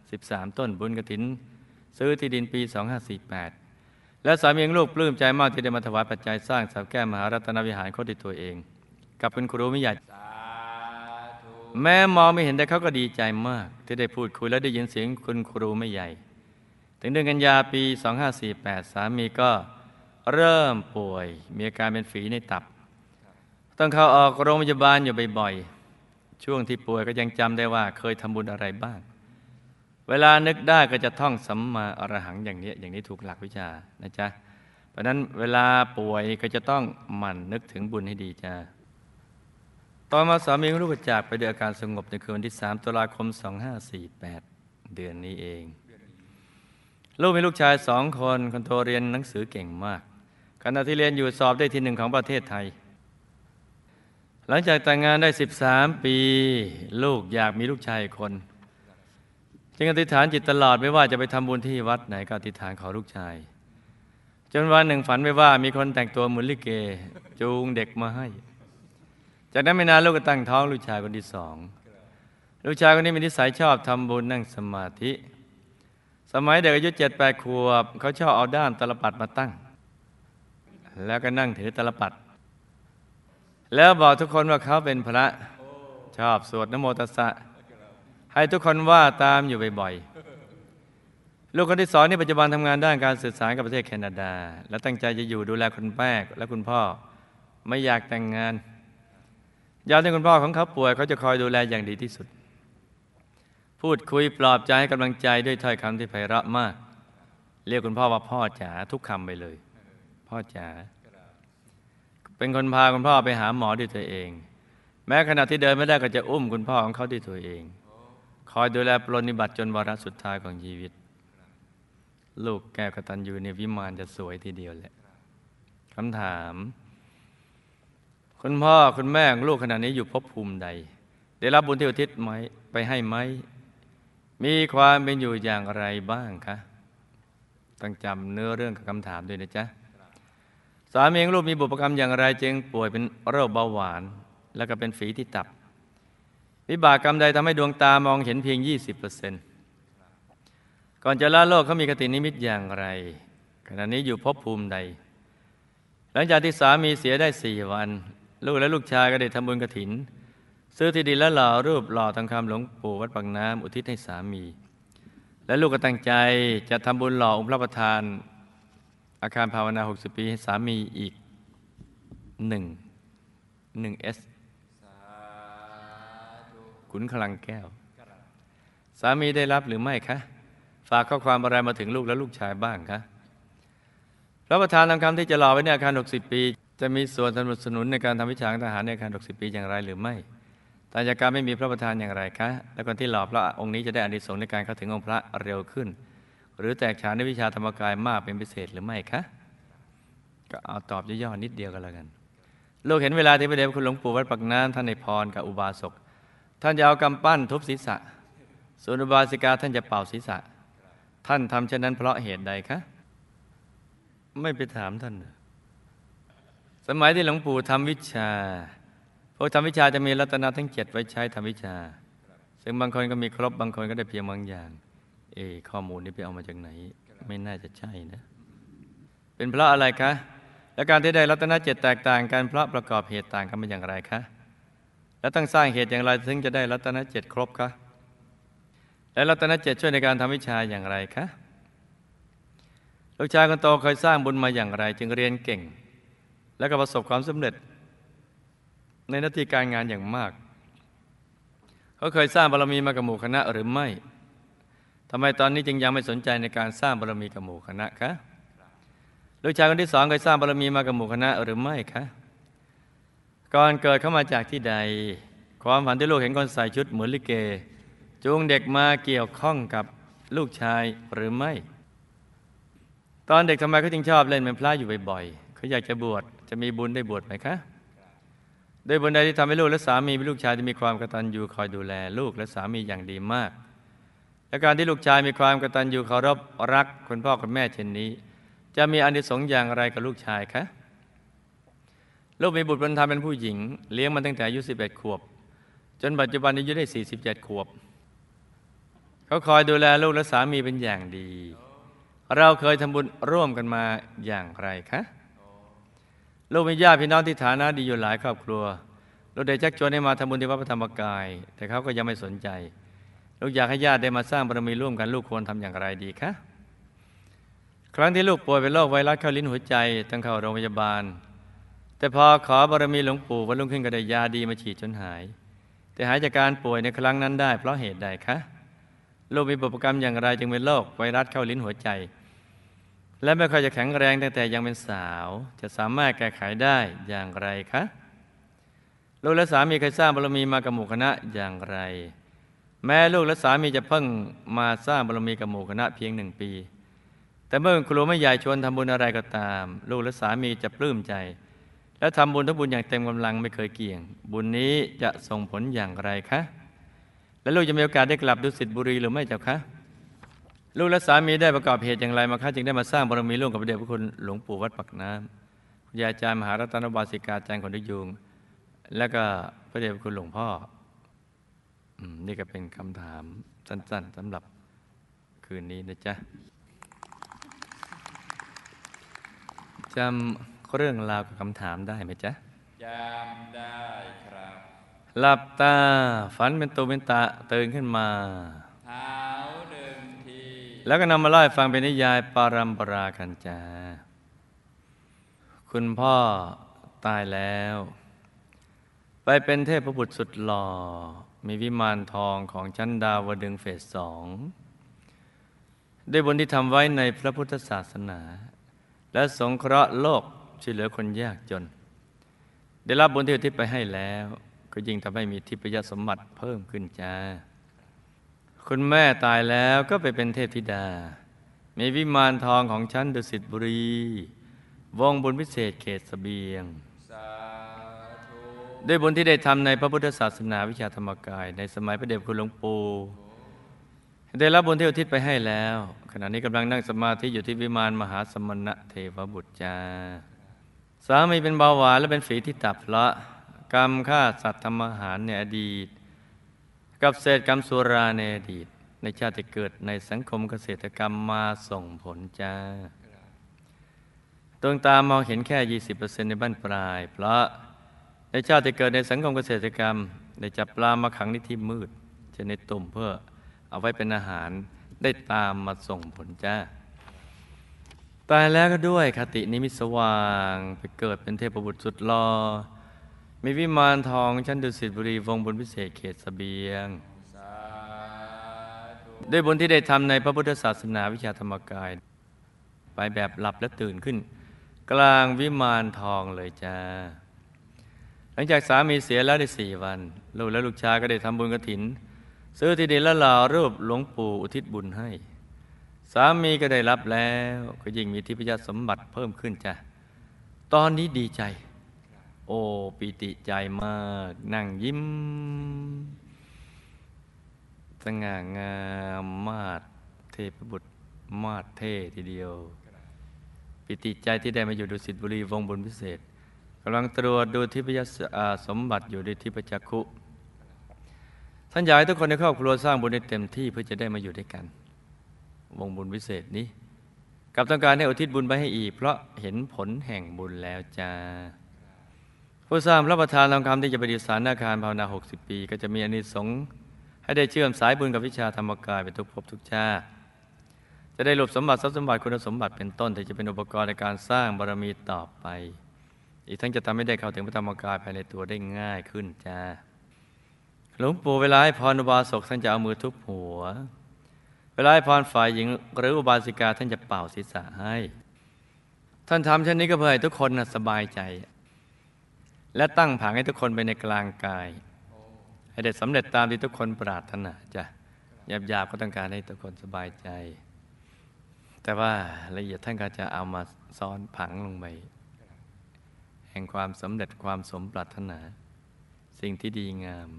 Speaker 1: 13 ต้นบุญกฐิน ซื้อที่ดินปี 2548 และสามีของลูกปลื้มใจมากที่ได้มาถวายปัจจัยสร้างสาแก้มหารัตนวิหารเขาด้วยตัวเอง กับคุณครูมิใหญ่
Speaker 2: สา
Speaker 1: แม้มองไม่เห็นแต่เขาก็ดีใจมาก ที่ได้พูดคุยและได้ยินเสียงคุณครูไม่ใหญ่ ถึงเดือนกันยาปี 2548 สามีก็เริ่มป่วย มีอาการเป็นฝีในตับ ต้องเข้าออกโรงพยาบาลอยู่บ่อยๆ ช่วงที่ป่วยก็ยังจำได้ว่าเคยทำบุญอะไรบ้าง เวลานึกได้ก็จะท่องสัมมาอรหังอย่างนี้อย่างนี้ถูกหลักวิชานะจ๊ะเพราะนั้นเวลาป่วยก็จะต้องหมั่นนึกถึงบุญให้ดีจ้าต่อมาสามีของลูกจากไปด้วยอาการสงบในคืนวันที่3ตุลาคม 2548 เดือนนี้เอง ลูกมีลูกชายสองคนคนโตเรียนหนังสือเก่งมากขณะที่เรียนอยู่สอบได้ที่หนึ่งของประเทศไทย หลังจากแต่งงานได้ 13 ปี ลูกอยากมีลูกชายคน จึงอธิษฐานจิตตลอดไม่ว่าจะไปทำบุญที่วัดไหนก็อธิษฐานขอลูกชาย จนวันหนึ่งฝันไปว่ามีคนแต่งตัวเหมือนลิเก จูงเด็กมาให้ จากนั้นไม่นานลูกก็ตั้งท้องลูกชายคนที่สองลูกชายคนนี้มีนิสัยชอบทำบุญนั่งสมาธิ สมัยเด็กอายุเจ็ดแปดขวบเขาชอบเอาด้ามตลปัดมาตั้ง แล้วก็นั่งถือตลปัด แล้วบอกทุกคนว่าเขาเป็นพระชอบสวดนโมตัสสะ ให้ทุกคนว่าตามอยู่บ่อยๆ ลูกคนที่สองนี่ปัจจุบันทำงานด้านการสื่อสารกับประเทศแคนาดา และตั้งใจจะอยู่ดูแลคุณแม่และคุณพ่อไม่อยากแต่งงานยามที่คุณพ่อของเขาป่วยเขาจะคอยดูแลอย่างดีที่สุด พูดคุยปลอบใจให้กำลังใจด้วยถ้อยคำที่ไพเราะมาก เรียกคุณพ่อว่าพ่อจ๋าทุกคำไปเลย พ่อจ๋าเป็นคนพาคุณพ่อไปหาหมอด้วยตัวเอง แม้ขณะที่เดินไม่ได้ก็จะอุ้มคุณพ่อของเขาด้วยตัวเอง คอยดูแลปรนนิบัติจนวาระสุดท้ายของชีวิต ลูกแก้วกตัญญูในวิมานจะสวยทีเดียวแหละคำถาม คุณพ่อคุณแม่ลูกขณะนี้อยู่ภพภูมิใด ได้รับบุญที่อุทิศไหมไปให้ไหม มีความเป็นอยู่อย่างไรบ้างคะต้องจำเนื้อเรื่องกับคำถามด้วยนะจ๊ะสามีของลูกมีบุพกรรมอย่างไรจึงป่วยเป็นโรคเบาหวาน แล้วก็เป็นฝีที่ตับ วิบากกรรมใดทำให้ดวงตามองเห็นเพียง 20%ก่อนจะละโลกเขามีกตินิมิตอย่างไร ขณะนี้อยู่ภพภูมิใด หลังจากที่สามีเสียได้สี่วัน ลูกและลูกชายก็ได้ทำบุญกถิน ซื้อที่ดินและหล่อรูปหล่อทองคำหลวงปู่วัดปากน้ำอุทิศให้สามี และลูกก็ตั้งใจจะทำบุญหล่อองค์พระประธาน อาคารภาวนา 60 ปีให้สามีอีกหนึ่งหนึ่งเอส ขุนคลังแก้ว สามีได้รับหรือไม่คะ ฝากข้อความอะไรมาถึงลูกและลูกชายบ้างคะพระประธานทำคำที่จะรอไว้ในอาคาร 60 ปี จะมีส่วนสนับสนุนในการทำวิชาทหารในอาคาร 60 ปีอย่างไรหรือไม่ตายจากการไม่มีพระประธานอย่างไรคะ และคนที่หล่อพระองค์นี้จะได้อานิสงส์ในการเข้าถึงองค์พระเร็วขึ้น หรือแตกฉานในวิชาธรรมกายมากเป็นพิเศษหรือไม่คะ ก็เอาตอบย่อๆนิดเดียวกันแล้วกัน ลูกเห็นเวลาที่พระเดชพระคุณหลวงปู่วัดปักน้ำท่านในพรกับอุบาสก ท่านจะเอากำปั้นทุบศีรษะส่วนอุบาสิกาท่านจะเป่าศีรษะ ท่านทำเช่นนั้นเพราะเหตุใดคะ ไม่ไปถามท่านเหรอสมัยที่หลวงปู่ทำวิชา พวกทำวิชาจะมีรัตนะทั้งเจ็ดไว้ใช้ทำวิชา ซึ่งบางคนก็มีครบบางคนก็ได้เพียงบางอย่าง เอ ข้อมูลนี้ไปเอามาจากไหน ไม่น่าจะใช่นะ เป็นเพราะอะไรคะ และการที่ได้รัตนเจ็ดแตกต่างกันเพราะประกอบเหตุต่างกันเป็นอย่างไรคะ และต้องสร้างเหตุอย่างไรถึงจะได้รัตนเจ็ดครบคะและรัตนเจ็ดช่วยในการทำวิชาอย่างไรคะลูกชายคนโตเคยสร้างบุญมาอย่างไร จึงเรียนเก่ง และก็ประสบความสำเร็จ ในหน้าที่การงานอย่างมาก เขาเคยสร้างบารมีมากับหมู่คณะหรือไม่ทำไมตอนนี้จึงยังไม่สนใจในการสร้างบารมีกับหมู่คณะคะลูกชายคนที่สองเคยสร้างบารมีมากับหมู่คณะหรือไม่คะ ก่อนเกิดเข้ามาจากที่ใด ความฝันที่ลูกเห็นคนใส่ชุดเหมือนลิเก จูงเด็กมาเกี่ยวข้องกับลูกชายหรือไม่ ตอนเด็กทำไมเขาจึงชอบเล่นเป็นพระอยู่บ่อยๆเขาอยากจะบวชจะมีบุญได้บวชไหมคะโดยบุญใดที่ทำให้ลูกและสามีเป็นลูกชายที่มีความกตัญญูคอยดูแล ลูกและสามีอย่างดีมาก และการที่ลูกชายมีความกตัญญูเคารพรักคุณพ่อคุณแม่เช่นนี้ จะมีอานิสงส์อย่างไรกับลูกชายคะ ลูกมีบุตรบุญธรรมเป็นผู้หญิง เลี้ยงมาตั้งแต่อายุ 11 ขวบ จนปัจจุบันอายุได้ 47 ขวบ เขาคอยดูแลลูกและสามีเป็นอย่างดี เราเคยทำบุญร่วมกันมาอย่างไรคะลูกมีญาติพี่น้องที่ฐานะดีอยู่หลายครอบครัวลูกได้ชักชวนให้มาทำบุญที่วัดพระธรรมกาย แต่เขาก็ยังไม่สนใจ ลูกอยากให้ญาติได้มาสร้างบารมีร่วมกันลูกควรทำอย่างไรดีคะครั้งที่ลูกป่วยเป็นโรคไวรัสเข้าลิ้นหัวใจต้องเข้าโรงพยาบาล แต่พอขอบารมีหลวงปู่วันรุ่งขึ้นก็ได้ยาดีมาฉีดจนหาย แต่หายจากการป่วยในครั้งนั้นได้ เพราะเหตุใดคะลูกมีบุพกรรมอย่างไรจึงเป็นโรคไวรัสเข้าลิ้นหัวใจ และไม่ค่อยจะแข็งแรงตั้งแต่ยังเป็นสาว จะสามารถแก้ไขได้อย่างไรคะลูกและสามีเคยสร้างบารมีมากับหมู่คณะอย่างไร แม้ลูกและสามีจะเพิ่งมาสร้างบารมีกับหมู่คณะเพียงหนึ่งปี แต่เมื่อครูไม่ใหญ่ชวนทำบุญอะไรก็ตาม ลูกและสามีจะปลื้มใจ และทำบุญทุกบุญอย่างเต็มกำลังไม่เคยเกี่ยง บุญนี้จะส่งผลอย่างไรคะ และลูกจะมีโอกาสได้กลับดุสิตบุรีหรือไม่เจ้าคะลูกและสามีได้ประกอบเหตุอย่างไรมาคะจึงได้มาสร้างบารมีร่วมกับพระเดชพระคุณหลวงปู่วัดปักน้ำคุณยายอาจารย์มหารัตนบาสิกาอาจารย์คนดุยุงและก็พระเดชพระคุณหลวงพ่ออนี่ก็เป็นคำถามสั้น ๆสำหรับคืนนี้นะจ๊ะจำ เรื่องราวกับคำถามได้ไหมจ๊ะ
Speaker 2: จำได้ครับ
Speaker 1: หลับตาฝันเป็นตัวเป็นตาตื่นขึ้นมา
Speaker 2: เท้าหนึ่งที
Speaker 1: แล้วก็นำมาเล่าให้ฟังเป็นนิยายปารัมปรากันจา คุณพ่อตายแล้ว ไปเป็นเทพบุตรสุดหล่อ มีวิมานทองของชั้นดาวดึงส์เฟสสองด้วยบุญที่ทำไว้ในพระพุทธศาสนา และสงเคราะห์โลก ช่วยเหลือคนยากจน ได้รับบุญที่อุทิศไปให้แล้ว ก็ยิ่งทำให้มีทิพยสมบัติเพิ่มขึ้นจ้า คุณแม่ตายแล้วก็ไปเป็นเทพธิดา มีวิมานทองของชั้นดุสิตบุรี วงบุญพิเศษเขตสเสบียง
Speaker 2: สาธุ
Speaker 1: ด้วยบุญที่ได้ทำในพระพุทธศาสนาวิชาธรรมกาย ในสมัยพระเดชพระคุณหลวงปู่ได้รับบุญที่อุทิศไปให้แล้ว ขณะนี้กำลังนั่งสมาธิอยู่ที่วิมานมหาสมณะเทวบุตรจา สามีเป็นเบาหวานและเป็นฝีที่ตับละกรรมฆ่าสัตว์ทำอาหารในอดีต กับเศษกรรมสุราในอดีต ในชาติเกิดในสังคมเกษตรกรรมมาส่งผลจ้าดวงตามองเห็นแค่ 20%ในบ้านปลาย เพราะในชาติเกิดในสังคมเกษตรกรรม ได้จับปลามาขังในที่มืดเช่นในตุ่มเพื่อเอาไว้เป็นอาหารได้ตามมาส่งผลจ้า ตายแล้วก็ด้วยคตินิมิตสว่างไปเกิดเป็นเทพบุตรสุดหลอมีวิมานทองชั้นดุสิตบุรีวงบนพิเศษเขตสเบียง ด้วยบุญที่ได้ทำในพระพุทธศาสนาวิชาธรรมกาย ไปแบบหลับและตื่นขึ้น กลางวิมานทองเลยจ้า หลังจากสามีเสียแล้วได้สี่วัน ลูกและลูกชายก็ได้ทำบุญกระถิน ซื้อที่ดินและหล่อรูปหลวงปู่อุทิศบุญให้ สามีก็ได้รับแล้วก็ยิ่งมีทิพยสมบัติเพิ่มขึ้นจ้ะ ตอนนี้ดีใจ โอ้ปิติใจมาก นั่งยิ้ม สง่างามมาดเทพบุตรมาดเท่ทีเดียว ปิติใจที่ได้มาอยู่ดุสิตบุรีวงบุญพิเศษกำลังตรวจดูทิพยสสมบัติอยู่ในทิพจักขุท่านอยากให้ทุกคนในครอบครัวสร้างบุญให้เต็มที่เพื่อจะได้มาอยู่ด้วยกัน วงบุญพิเศษนี้ กับต้องการให้อุทิศบุญไปให้อีก เพราะเห็นผลแห่งบุญแล้วจ้าผู้สร้างพระประธานทองคำที่จะประดิษฐานอาคารภาวนา 60 ปี ก็จะมีอนิสงส์ให้ได้เชื่อมสายบุญกับวิชาธรรมกายไปทุกภพทุกชาติจะได้หลบสมบัติทรัพย์สมบัติคุณสมบัติเป็นต้นที่จะเป็นอุปกรณ์ในการสร้างบารมีต่อไป อีกทั้งจะทำให้ได้เข้าถึงพระธรรมกายภายในตัวได้ง่ายขึ้นจ้าหลวงปู่เวลาให้พรอุบาสกท่านจะเอามือทุบหัว เวลาให้พรฝ่ายหญิงหรืออุบาสิกาท่านจะเป่าศีรษะให้ ท่านทำเช่นนี้ก็เพื่อให้ทุกคนนะสบายใจ และตั้งผังให้ทุกคนไปในกลางกาย ให้ได้สำเร็จตามที่ทุกคนปรารถนาจ้ะหยาบๆก็ต้องการให้ทุกคนสบายใจ แต่ว่าละเอียดท่านก็จะเอามาซ้อนผังลงไปแห่งความสำเร็จความสมปรารถนา สิ่งที่ดีงาม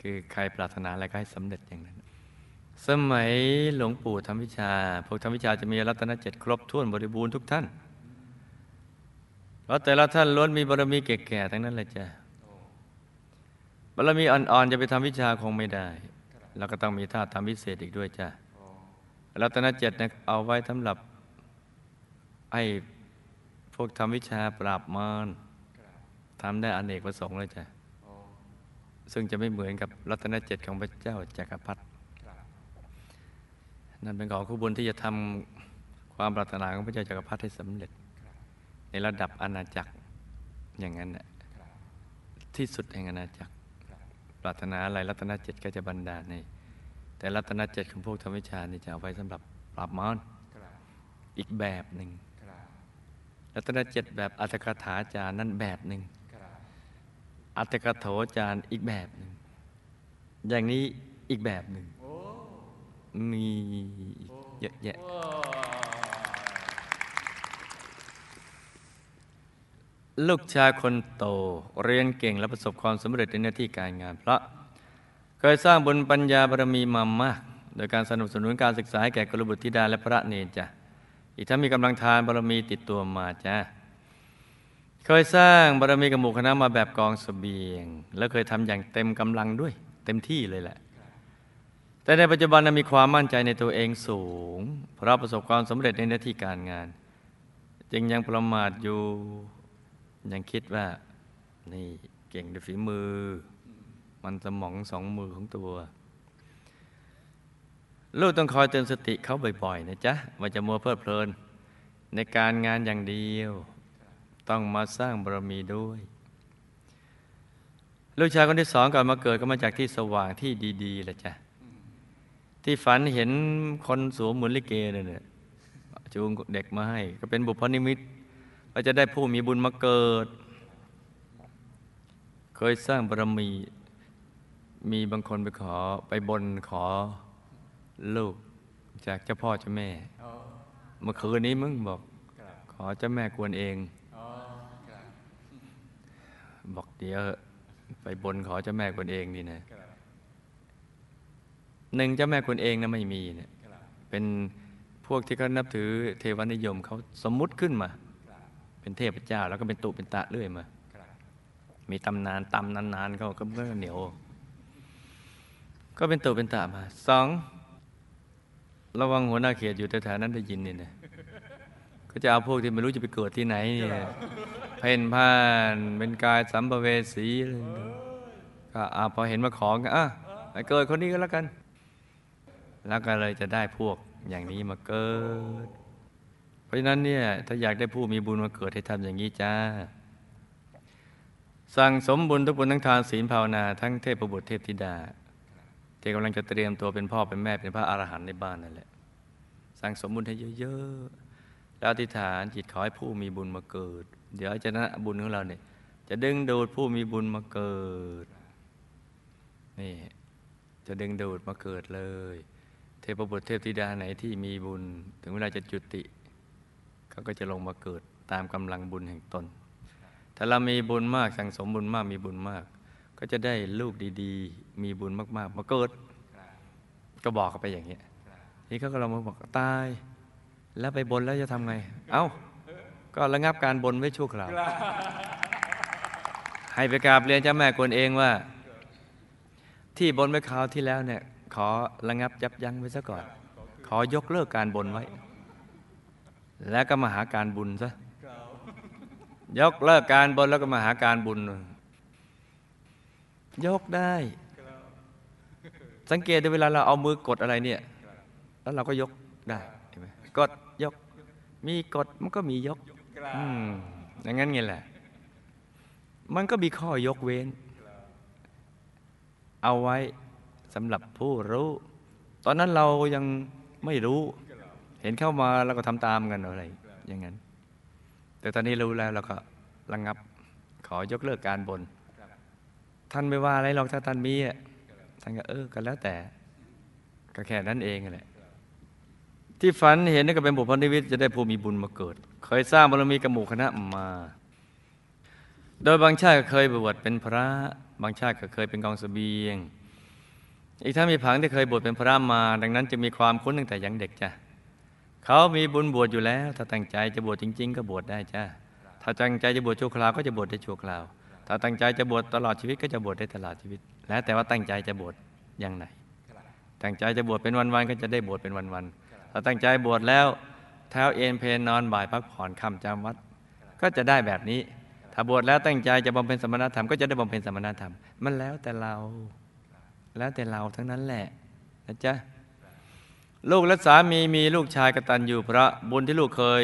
Speaker 1: คือใครปรารถนาอะไรก็ให้สำเร็จอย่างนั้น สมัยหลวงปู่ทำวิชา พวกทำวิชาจะมีรัตนเจ็ดครบถ้วนบริบูรณ์ทุกท่าน เพราะแต่ละท่านล้วนมีบารมีแก่ๆทั้งนั้นเลยจ้ะบารมีอ่อนๆจะไปทำวิชาคงไม่ได้ แล้วก็ต้องมีท่าทำพิเศษอีกด้วยจ้ะรัตนเจ็ดนะเอาไว้สำหรับให้พวกทำวิชาปราบมารทำได้อนเนกประสงค์เลยจ้ะซึ่งจะไม่เหมือนกับรัตนเจ็ดของพระเจ้าจักรพรรดิ นั่นเป็นของคู่บุญที่จะทำความปรารถนาของพระเจ้าจักรพรรดิให้สำเร็จ ในระดับอาณาจักรอย่างนั้นน่ะที่สุดแห่งอาณาจักร ปรารถนาอะไรรัตนเจ็ดก็จะบันดาลในแต่รัตนเจ็ดของพวกธรรมวิชานี่จะเอาไว้สำหรับปราบมารอีกแบบหนึ่งรัตนเจ็ดแบบอัตถกถาจารย์นั่นแบบหนึ่งอัตถกโถจารย์อีกแบบหนึ่งอย่างนี้อีกแบบหนึ่ง มีอีกเยอะแยะ ลูกชายคนโตเรียนเก่งและประสบความสำเร็จในหน้าที่การงานเพราะ เคยสร้างบุญปัญญาบารมีมามาก โดยการสนับสนุนการศึกษาให้แก่กรุบุตรธิดาและพระเนรจ้ะอีกทั้งมีกำลังทานบารมีติดตัวมาจ้ะเคยสร้างบารมีกับหมู่คณะมาแบบกองสเสบียง และเคยทำอย่างเต็มกำลังด้วย เต็มที่เลยแหละ แต่ในปัจจุบันมีความมั่นใจในตัวเองสูง เพราะประสบความสำเร็จในหน้าที่การงาน จึงยังประมาทอยู่ยังคิดว่า นี่เก่งด้วยฝีมือ มันสมองสองมือของตัว ลูกต้องคอยเตือนสติเขาบ่อยๆ นะจ๊ะว่าจะมัวเพลิดเพลิน ในการงานอย่างเดียว ต้องมาสร้างบารมีด้วยลูกชายคนที่สองก่อนมาเกิดก็มาจากที่สว่างที่ดีๆแหละจ้ะ ที่ฝันเห็นคนสวมเหมือนลิเกเนี่ยจูงเด็กมาให้ ก็เป็นบุพนิมิตว่าจะได้ผู้มีบุญมาเกิด เคยสร้างบารมี มีบางคนไปขอไปบนขอลูกจากเจ้าพ่อเจ้าแม่ เมื่อคืนนี้มึงบอก ขอเจ้าแม่กวนเอง บอกเดี๋ยวไปบนขอเจ้าแม่กวนเองนี่นะ หนึ่งเจ้าแม่กวนเองนะไม่มีเนี่ยเป็นพวกที่เขานับถือเทวนิยมเขาสมมุติขึ้นมา เป็นเทพเจ้าแล้วก็เป็นตุเป็นตะเรื่อยมา มีตำนานตำนานๆเขาก็ก็เหนียว ก็เป็นตุเป็นตะมาสองระวังหัวหน้าเขตอยู่แถวๆนั้นได้ยินเนี่ยนะก็จะเอาพวกที่ไม่รู้จะไปเกิดที่ไหนเนี่ยเพ่นพ่านเป็นกายสัมภเวสีเลยก็อาพอเห็นมาของอะไปเกิดคนนี้ก็แล้วกัน แล้วก็เลยจะได้พวกอย่างนี้มาเกิด เพราะฉะนั้นเนี่ยถ้าอยากได้ผู้มีบุญมาเกิดให้ทำอย่างนี้จ้า สั่งสมบุญทุกบุญทั้งทานศีลภาวนาทั้งเทพบุตรเทพธิดาที่กำลังจะเตรียมตัวเป็นพ่อเป็นแม่เป็นพระอรหันต์ในบ้านนั่นแหละ สั่งสมบุญให้เยอะๆ แล้วอธิษฐานจิตขอให้ผู้มีบุญมาเกิด เดี๋ยวจะนะบุญของเราเนี่ยจะดึงดูดผู้มีบุญมาเกิด นี่ จะดึงดูดมาเกิดเลย พบุตรเทพธิดาไหนที่มีบุญ ถึงเวลาจะจุติเขาก็จะลงมาเกิดตามกำลังบุญแห่งตน ถ้าเรามีบุญมากสั่งสมบุญมากมีบุญมาก ก็จะได้ลูกดีๆ มีบุญมากๆ มาเกิด ก็บอกเขาไปอย่างเงี้ยนี่เขาก็เรามาบอกตาย แล้วไปบนแล้วจะทำไง เอ้า ก็ระงับการบนไว้ชั่วคราวให้ไปกราบเรียนเจ้าแม่กวนเองว่า ที่บนไว้คราวที่แล้วเนี่ย ขอระงับยับยั้งไว้ซะก่อน ขอยกเลิกการบนไว้ แล้วก็มาหาการบุญซะยกเลิกการบนแล้วก็มาหาการบุญ ยกได้ สังเกตดูเวลาเราเอามือกดอะไรเนี่ย แล้วเราก็ยกได้เห็นไหมกดยก มีกดมันก็มียกอืมอย่างนั้นไงแหละ มันก็มีข้อยกเว้น เอาไว้ำหรับผู้รู้ ตอนนั้นเรายังไม่รู้ เห็นเข้ามาแล้วก็ทำตามกันอะไร อย่างนั้น แต่ตอนนี้รู้แล้วเราก็ระงับ ขอยกเลิกการบน ท่านไม่ว่าอะไรหรอกถ้าท่านมีอะท่านก็เออก็แล้วแต่ ก็แค่นั้นเองแหละที่ฝันเห็นนี่ก็เป็นบุพนิวิตจะได้ผู้มีบุญมาเกิด เคยสร้างบารมีกับหมู่คณะมา โดยบางชาติก็เคยบวชเป็นพระ บางชาติก็เคยเป็นกองเสบียง อีกทั้งมีผังที่เคยบวชเป็นพระมา ดังนั้นจะมีความคุ้นตั้งแต่ยังเด็กจ้ะเขามีบุญบวชอยู่แล้ว ถ้าตั้งใจจะบวชจริง ๆ ก็บวชได้จ้ะถ้าตั้งใจจะบวชชั่วคราวก็จะบวชได้ชั่วคราว ถ้าตั้งใจจะบวชตลอดชีวิตก็จะบวชได้ตลอดชีวิต แล้วแต่ว่าตั้งใจจะบวชอย่างไหนตั้งใจจะบวชเป็นวันๆก็จะได้บวชเป็นวันๆถ้าตั้งใจบวชแล้วเท้าเอ็นเพนนอนบ่ายพักผ่อนคำจำวัด ก็จะได้แบบนี้ ถ้าบวชแล้วตั้งใจจะบำเพ็ญสมณธรรมก็จะได้บำเพ็ญสมณธรรม มันแล้วแต่เรา แล้วแต่เราทั้งนั้นแหละนะจ๊ะลูกและสามีมีลูกชายกตัญญูเพราะบุญที่ลูกเคย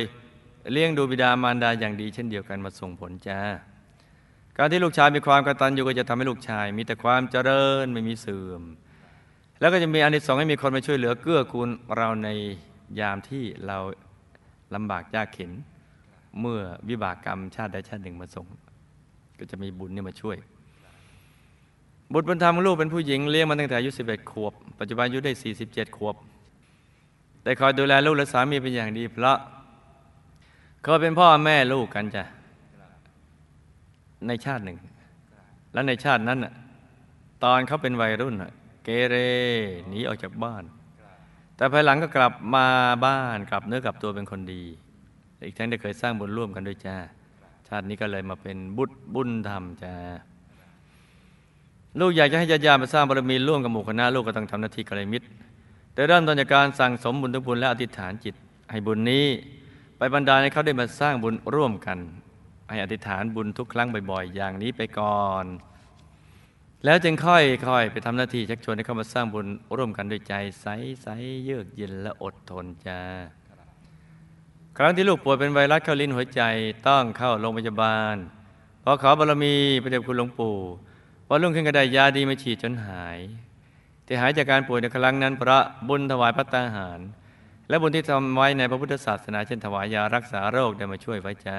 Speaker 1: เลี้ยงดูบิดามารดาอย่างดีเช่นเดียวกันมาส่งผลจ้าการที่ลูกชายมีความกตัญญูก็จะทำให้ลูกชาย มีแต่ความเจริญไม่มีเสื่อม แล้วก็จะมีอานิสงส์ให้มีคนมาช่วยเหลือเกื้อกูลเราในยามที่เราลำบากยากเข็น เมื่อวิบากกรรมชาติใดชาติหนึ่งมาส่ง ก็จะมีบุญนี่มาช่วย บุตรบุญธรรมลูกเป็นผู้หญิงเลี้ยงมาตั้งแต่อายุ11 ขวบ ปัจจุบันอายุได้ 47 ขวบ ได้คอยดูแลลูกและสามีเป็นอย่างดี เพราะเขาเป็นพ่อแม่ลูกกันจ้ะในชาติหนึ่ง และในชาตินั้นน่ะตอนเขาเป็นวัยรุ่นน่ะเกเรหนีออกจากบ้าน แต่ภายหลังก็กลับมาบ้านกลับเนื้อกลับตัวเป็นคนดี อีกทั้งได้เคยสร้างบุญร่วมกันด้วยจ้าชาตินี้ก็เลยมาเป็นบุตรบุญธรรมจ้า ลูกอยากจะให้ญาติญาติมาสร้างบารมีร่วมกับหมู่คณะลูกก็ต้องทำหน้าที่กัลยมิตรโดยเริ่มต้นจากการสั่งสมบุญทุกบุญและอธิษฐานจิต ให้บุญนี้ไปบรรดาให้เขาได้มาสร้างบุญร่วมกัน ให้อธิษฐานบุญทุกครั้งบ่อยๆ อย่างนี้ไปก่อน แล้วจึงค่อยๆไปทำหน้าที่ชักชวนให้เขามาสร้างบุญร่วมกันด้วยใจใสๆเยือกเย็นและอดทนจ้าครั้งที่ลูกป่วยเป็นไวรัสเข้าลิ้นหัวใจต้องเข้าโรงพยาบาลพอขอบารมีพระเดชคุณหลวงปู่ พอรุ่งขึ้นก็ได้ยาดีมาฉีดจนหายที่หายจากการป่วยในครั้งนั้นเพราะบุญถวายพระตาหาร และบุญที่ทำไว้ในพระพุทธศาสนาเช่นถวายยารักษาโรคได้มาช่วยไว้จ้า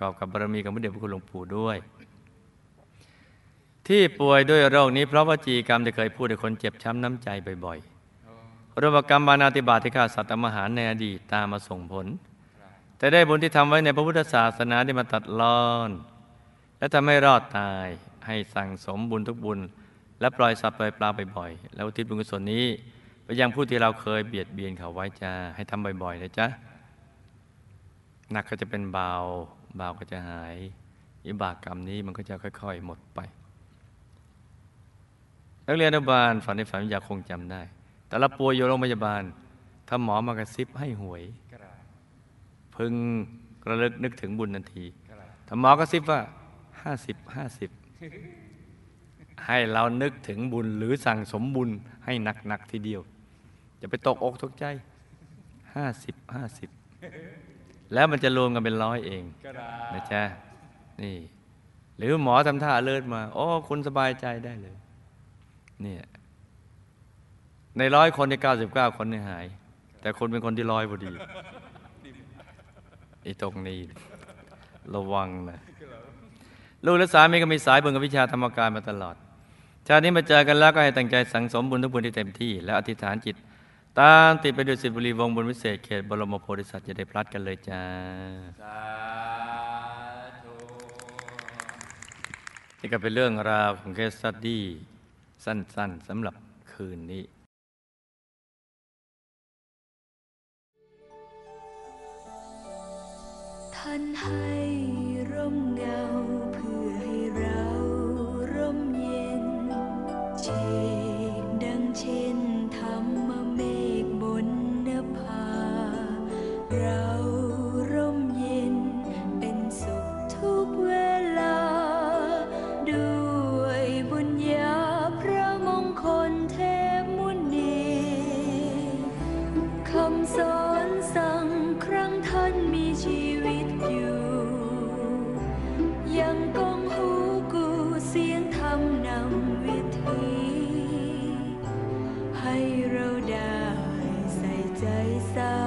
Speaker 1: กอบกับบารมีของพระเดชพระคุณหลวงปู่ด้วย ที่ป่วยด้วยโรคนี้ เพราะว่าจีกรรมที่เคยพูดให้คนเจ็บช้ำน้ำใจบ่อยๆรวมกรรมบานาติบาตที่ฆ่าสัตว์ทำอาหารในอดีตตามมาส่งผล แต่ได้บุญที่ทำไว้ในพระพุทธศาสนาได้มาตัดรอน และทำให้รอดตาย ให้สั่งสมบุญทุกบุญ และปล่อยสัตว์ปล่อยปลาบ่อยๆ แล้วทิศบุญกุศลนี้ไปยังผู้ที่เราเคยเบียดเบียนเขาไว้จ้าให้ทำบ่อยๆนะจ๊ะหนักก็จะเป็นเบาเบาก็จะหายวิบากกรรมนี้มันก็จะค่อย ๆ หมดไปนักเรียนอนุบาลฝันในฝันอยากคงจำได้ แต่ละป่วยอยู่โรงพยาบาลถ้าหมอมากระซิบให้หวย พึงระลึกนึกถึงบุญทันทีถ้าหมอกระซิบว่าห้าสิบห้าสิบ ให้เรานึกถึงบุญหรือสั่งสมบุญให้หนักหนัก ๆ ทีเดียว จะไปตกอกตกใจห้าสิบห้าสิบแล้วมันจะรวมกันเป็นร้อยเองนะจ๊ะนี่ หรือหมอทำท่าเลิศมาโอ้คุณสบายใจได้เลย เนี่ยในร้อยคนในเก้าสิบเก้าคนเนี่ยหาย แต่คนเป็นคนที่ร้อยพอดีไอ้ตรงนี้ ระวังนะ ลูกและสามีก็มีสายบุญกับวิชาธรรมการมาตลอด ชาตินี้มาเจอกันแล้วก็ให้ตั้งใจสังสมบุญทุกบุญที่เต็มที่ แล้วอธิษฐานจิต ตามติดไปดูสิทธิบุรีวงศ์บุญวิเศษเขตบรมโพธิสัตว์จะได้พลัดกันเลยจ้า
Speaker 2: สาธุ
Speaker 1: นี่ก็เป็นเรื่องราวของเคสสตดี้สั้นๆสำหรับคืนนี้
Speaker 3: ท่านให้ร่มเงา ก ให้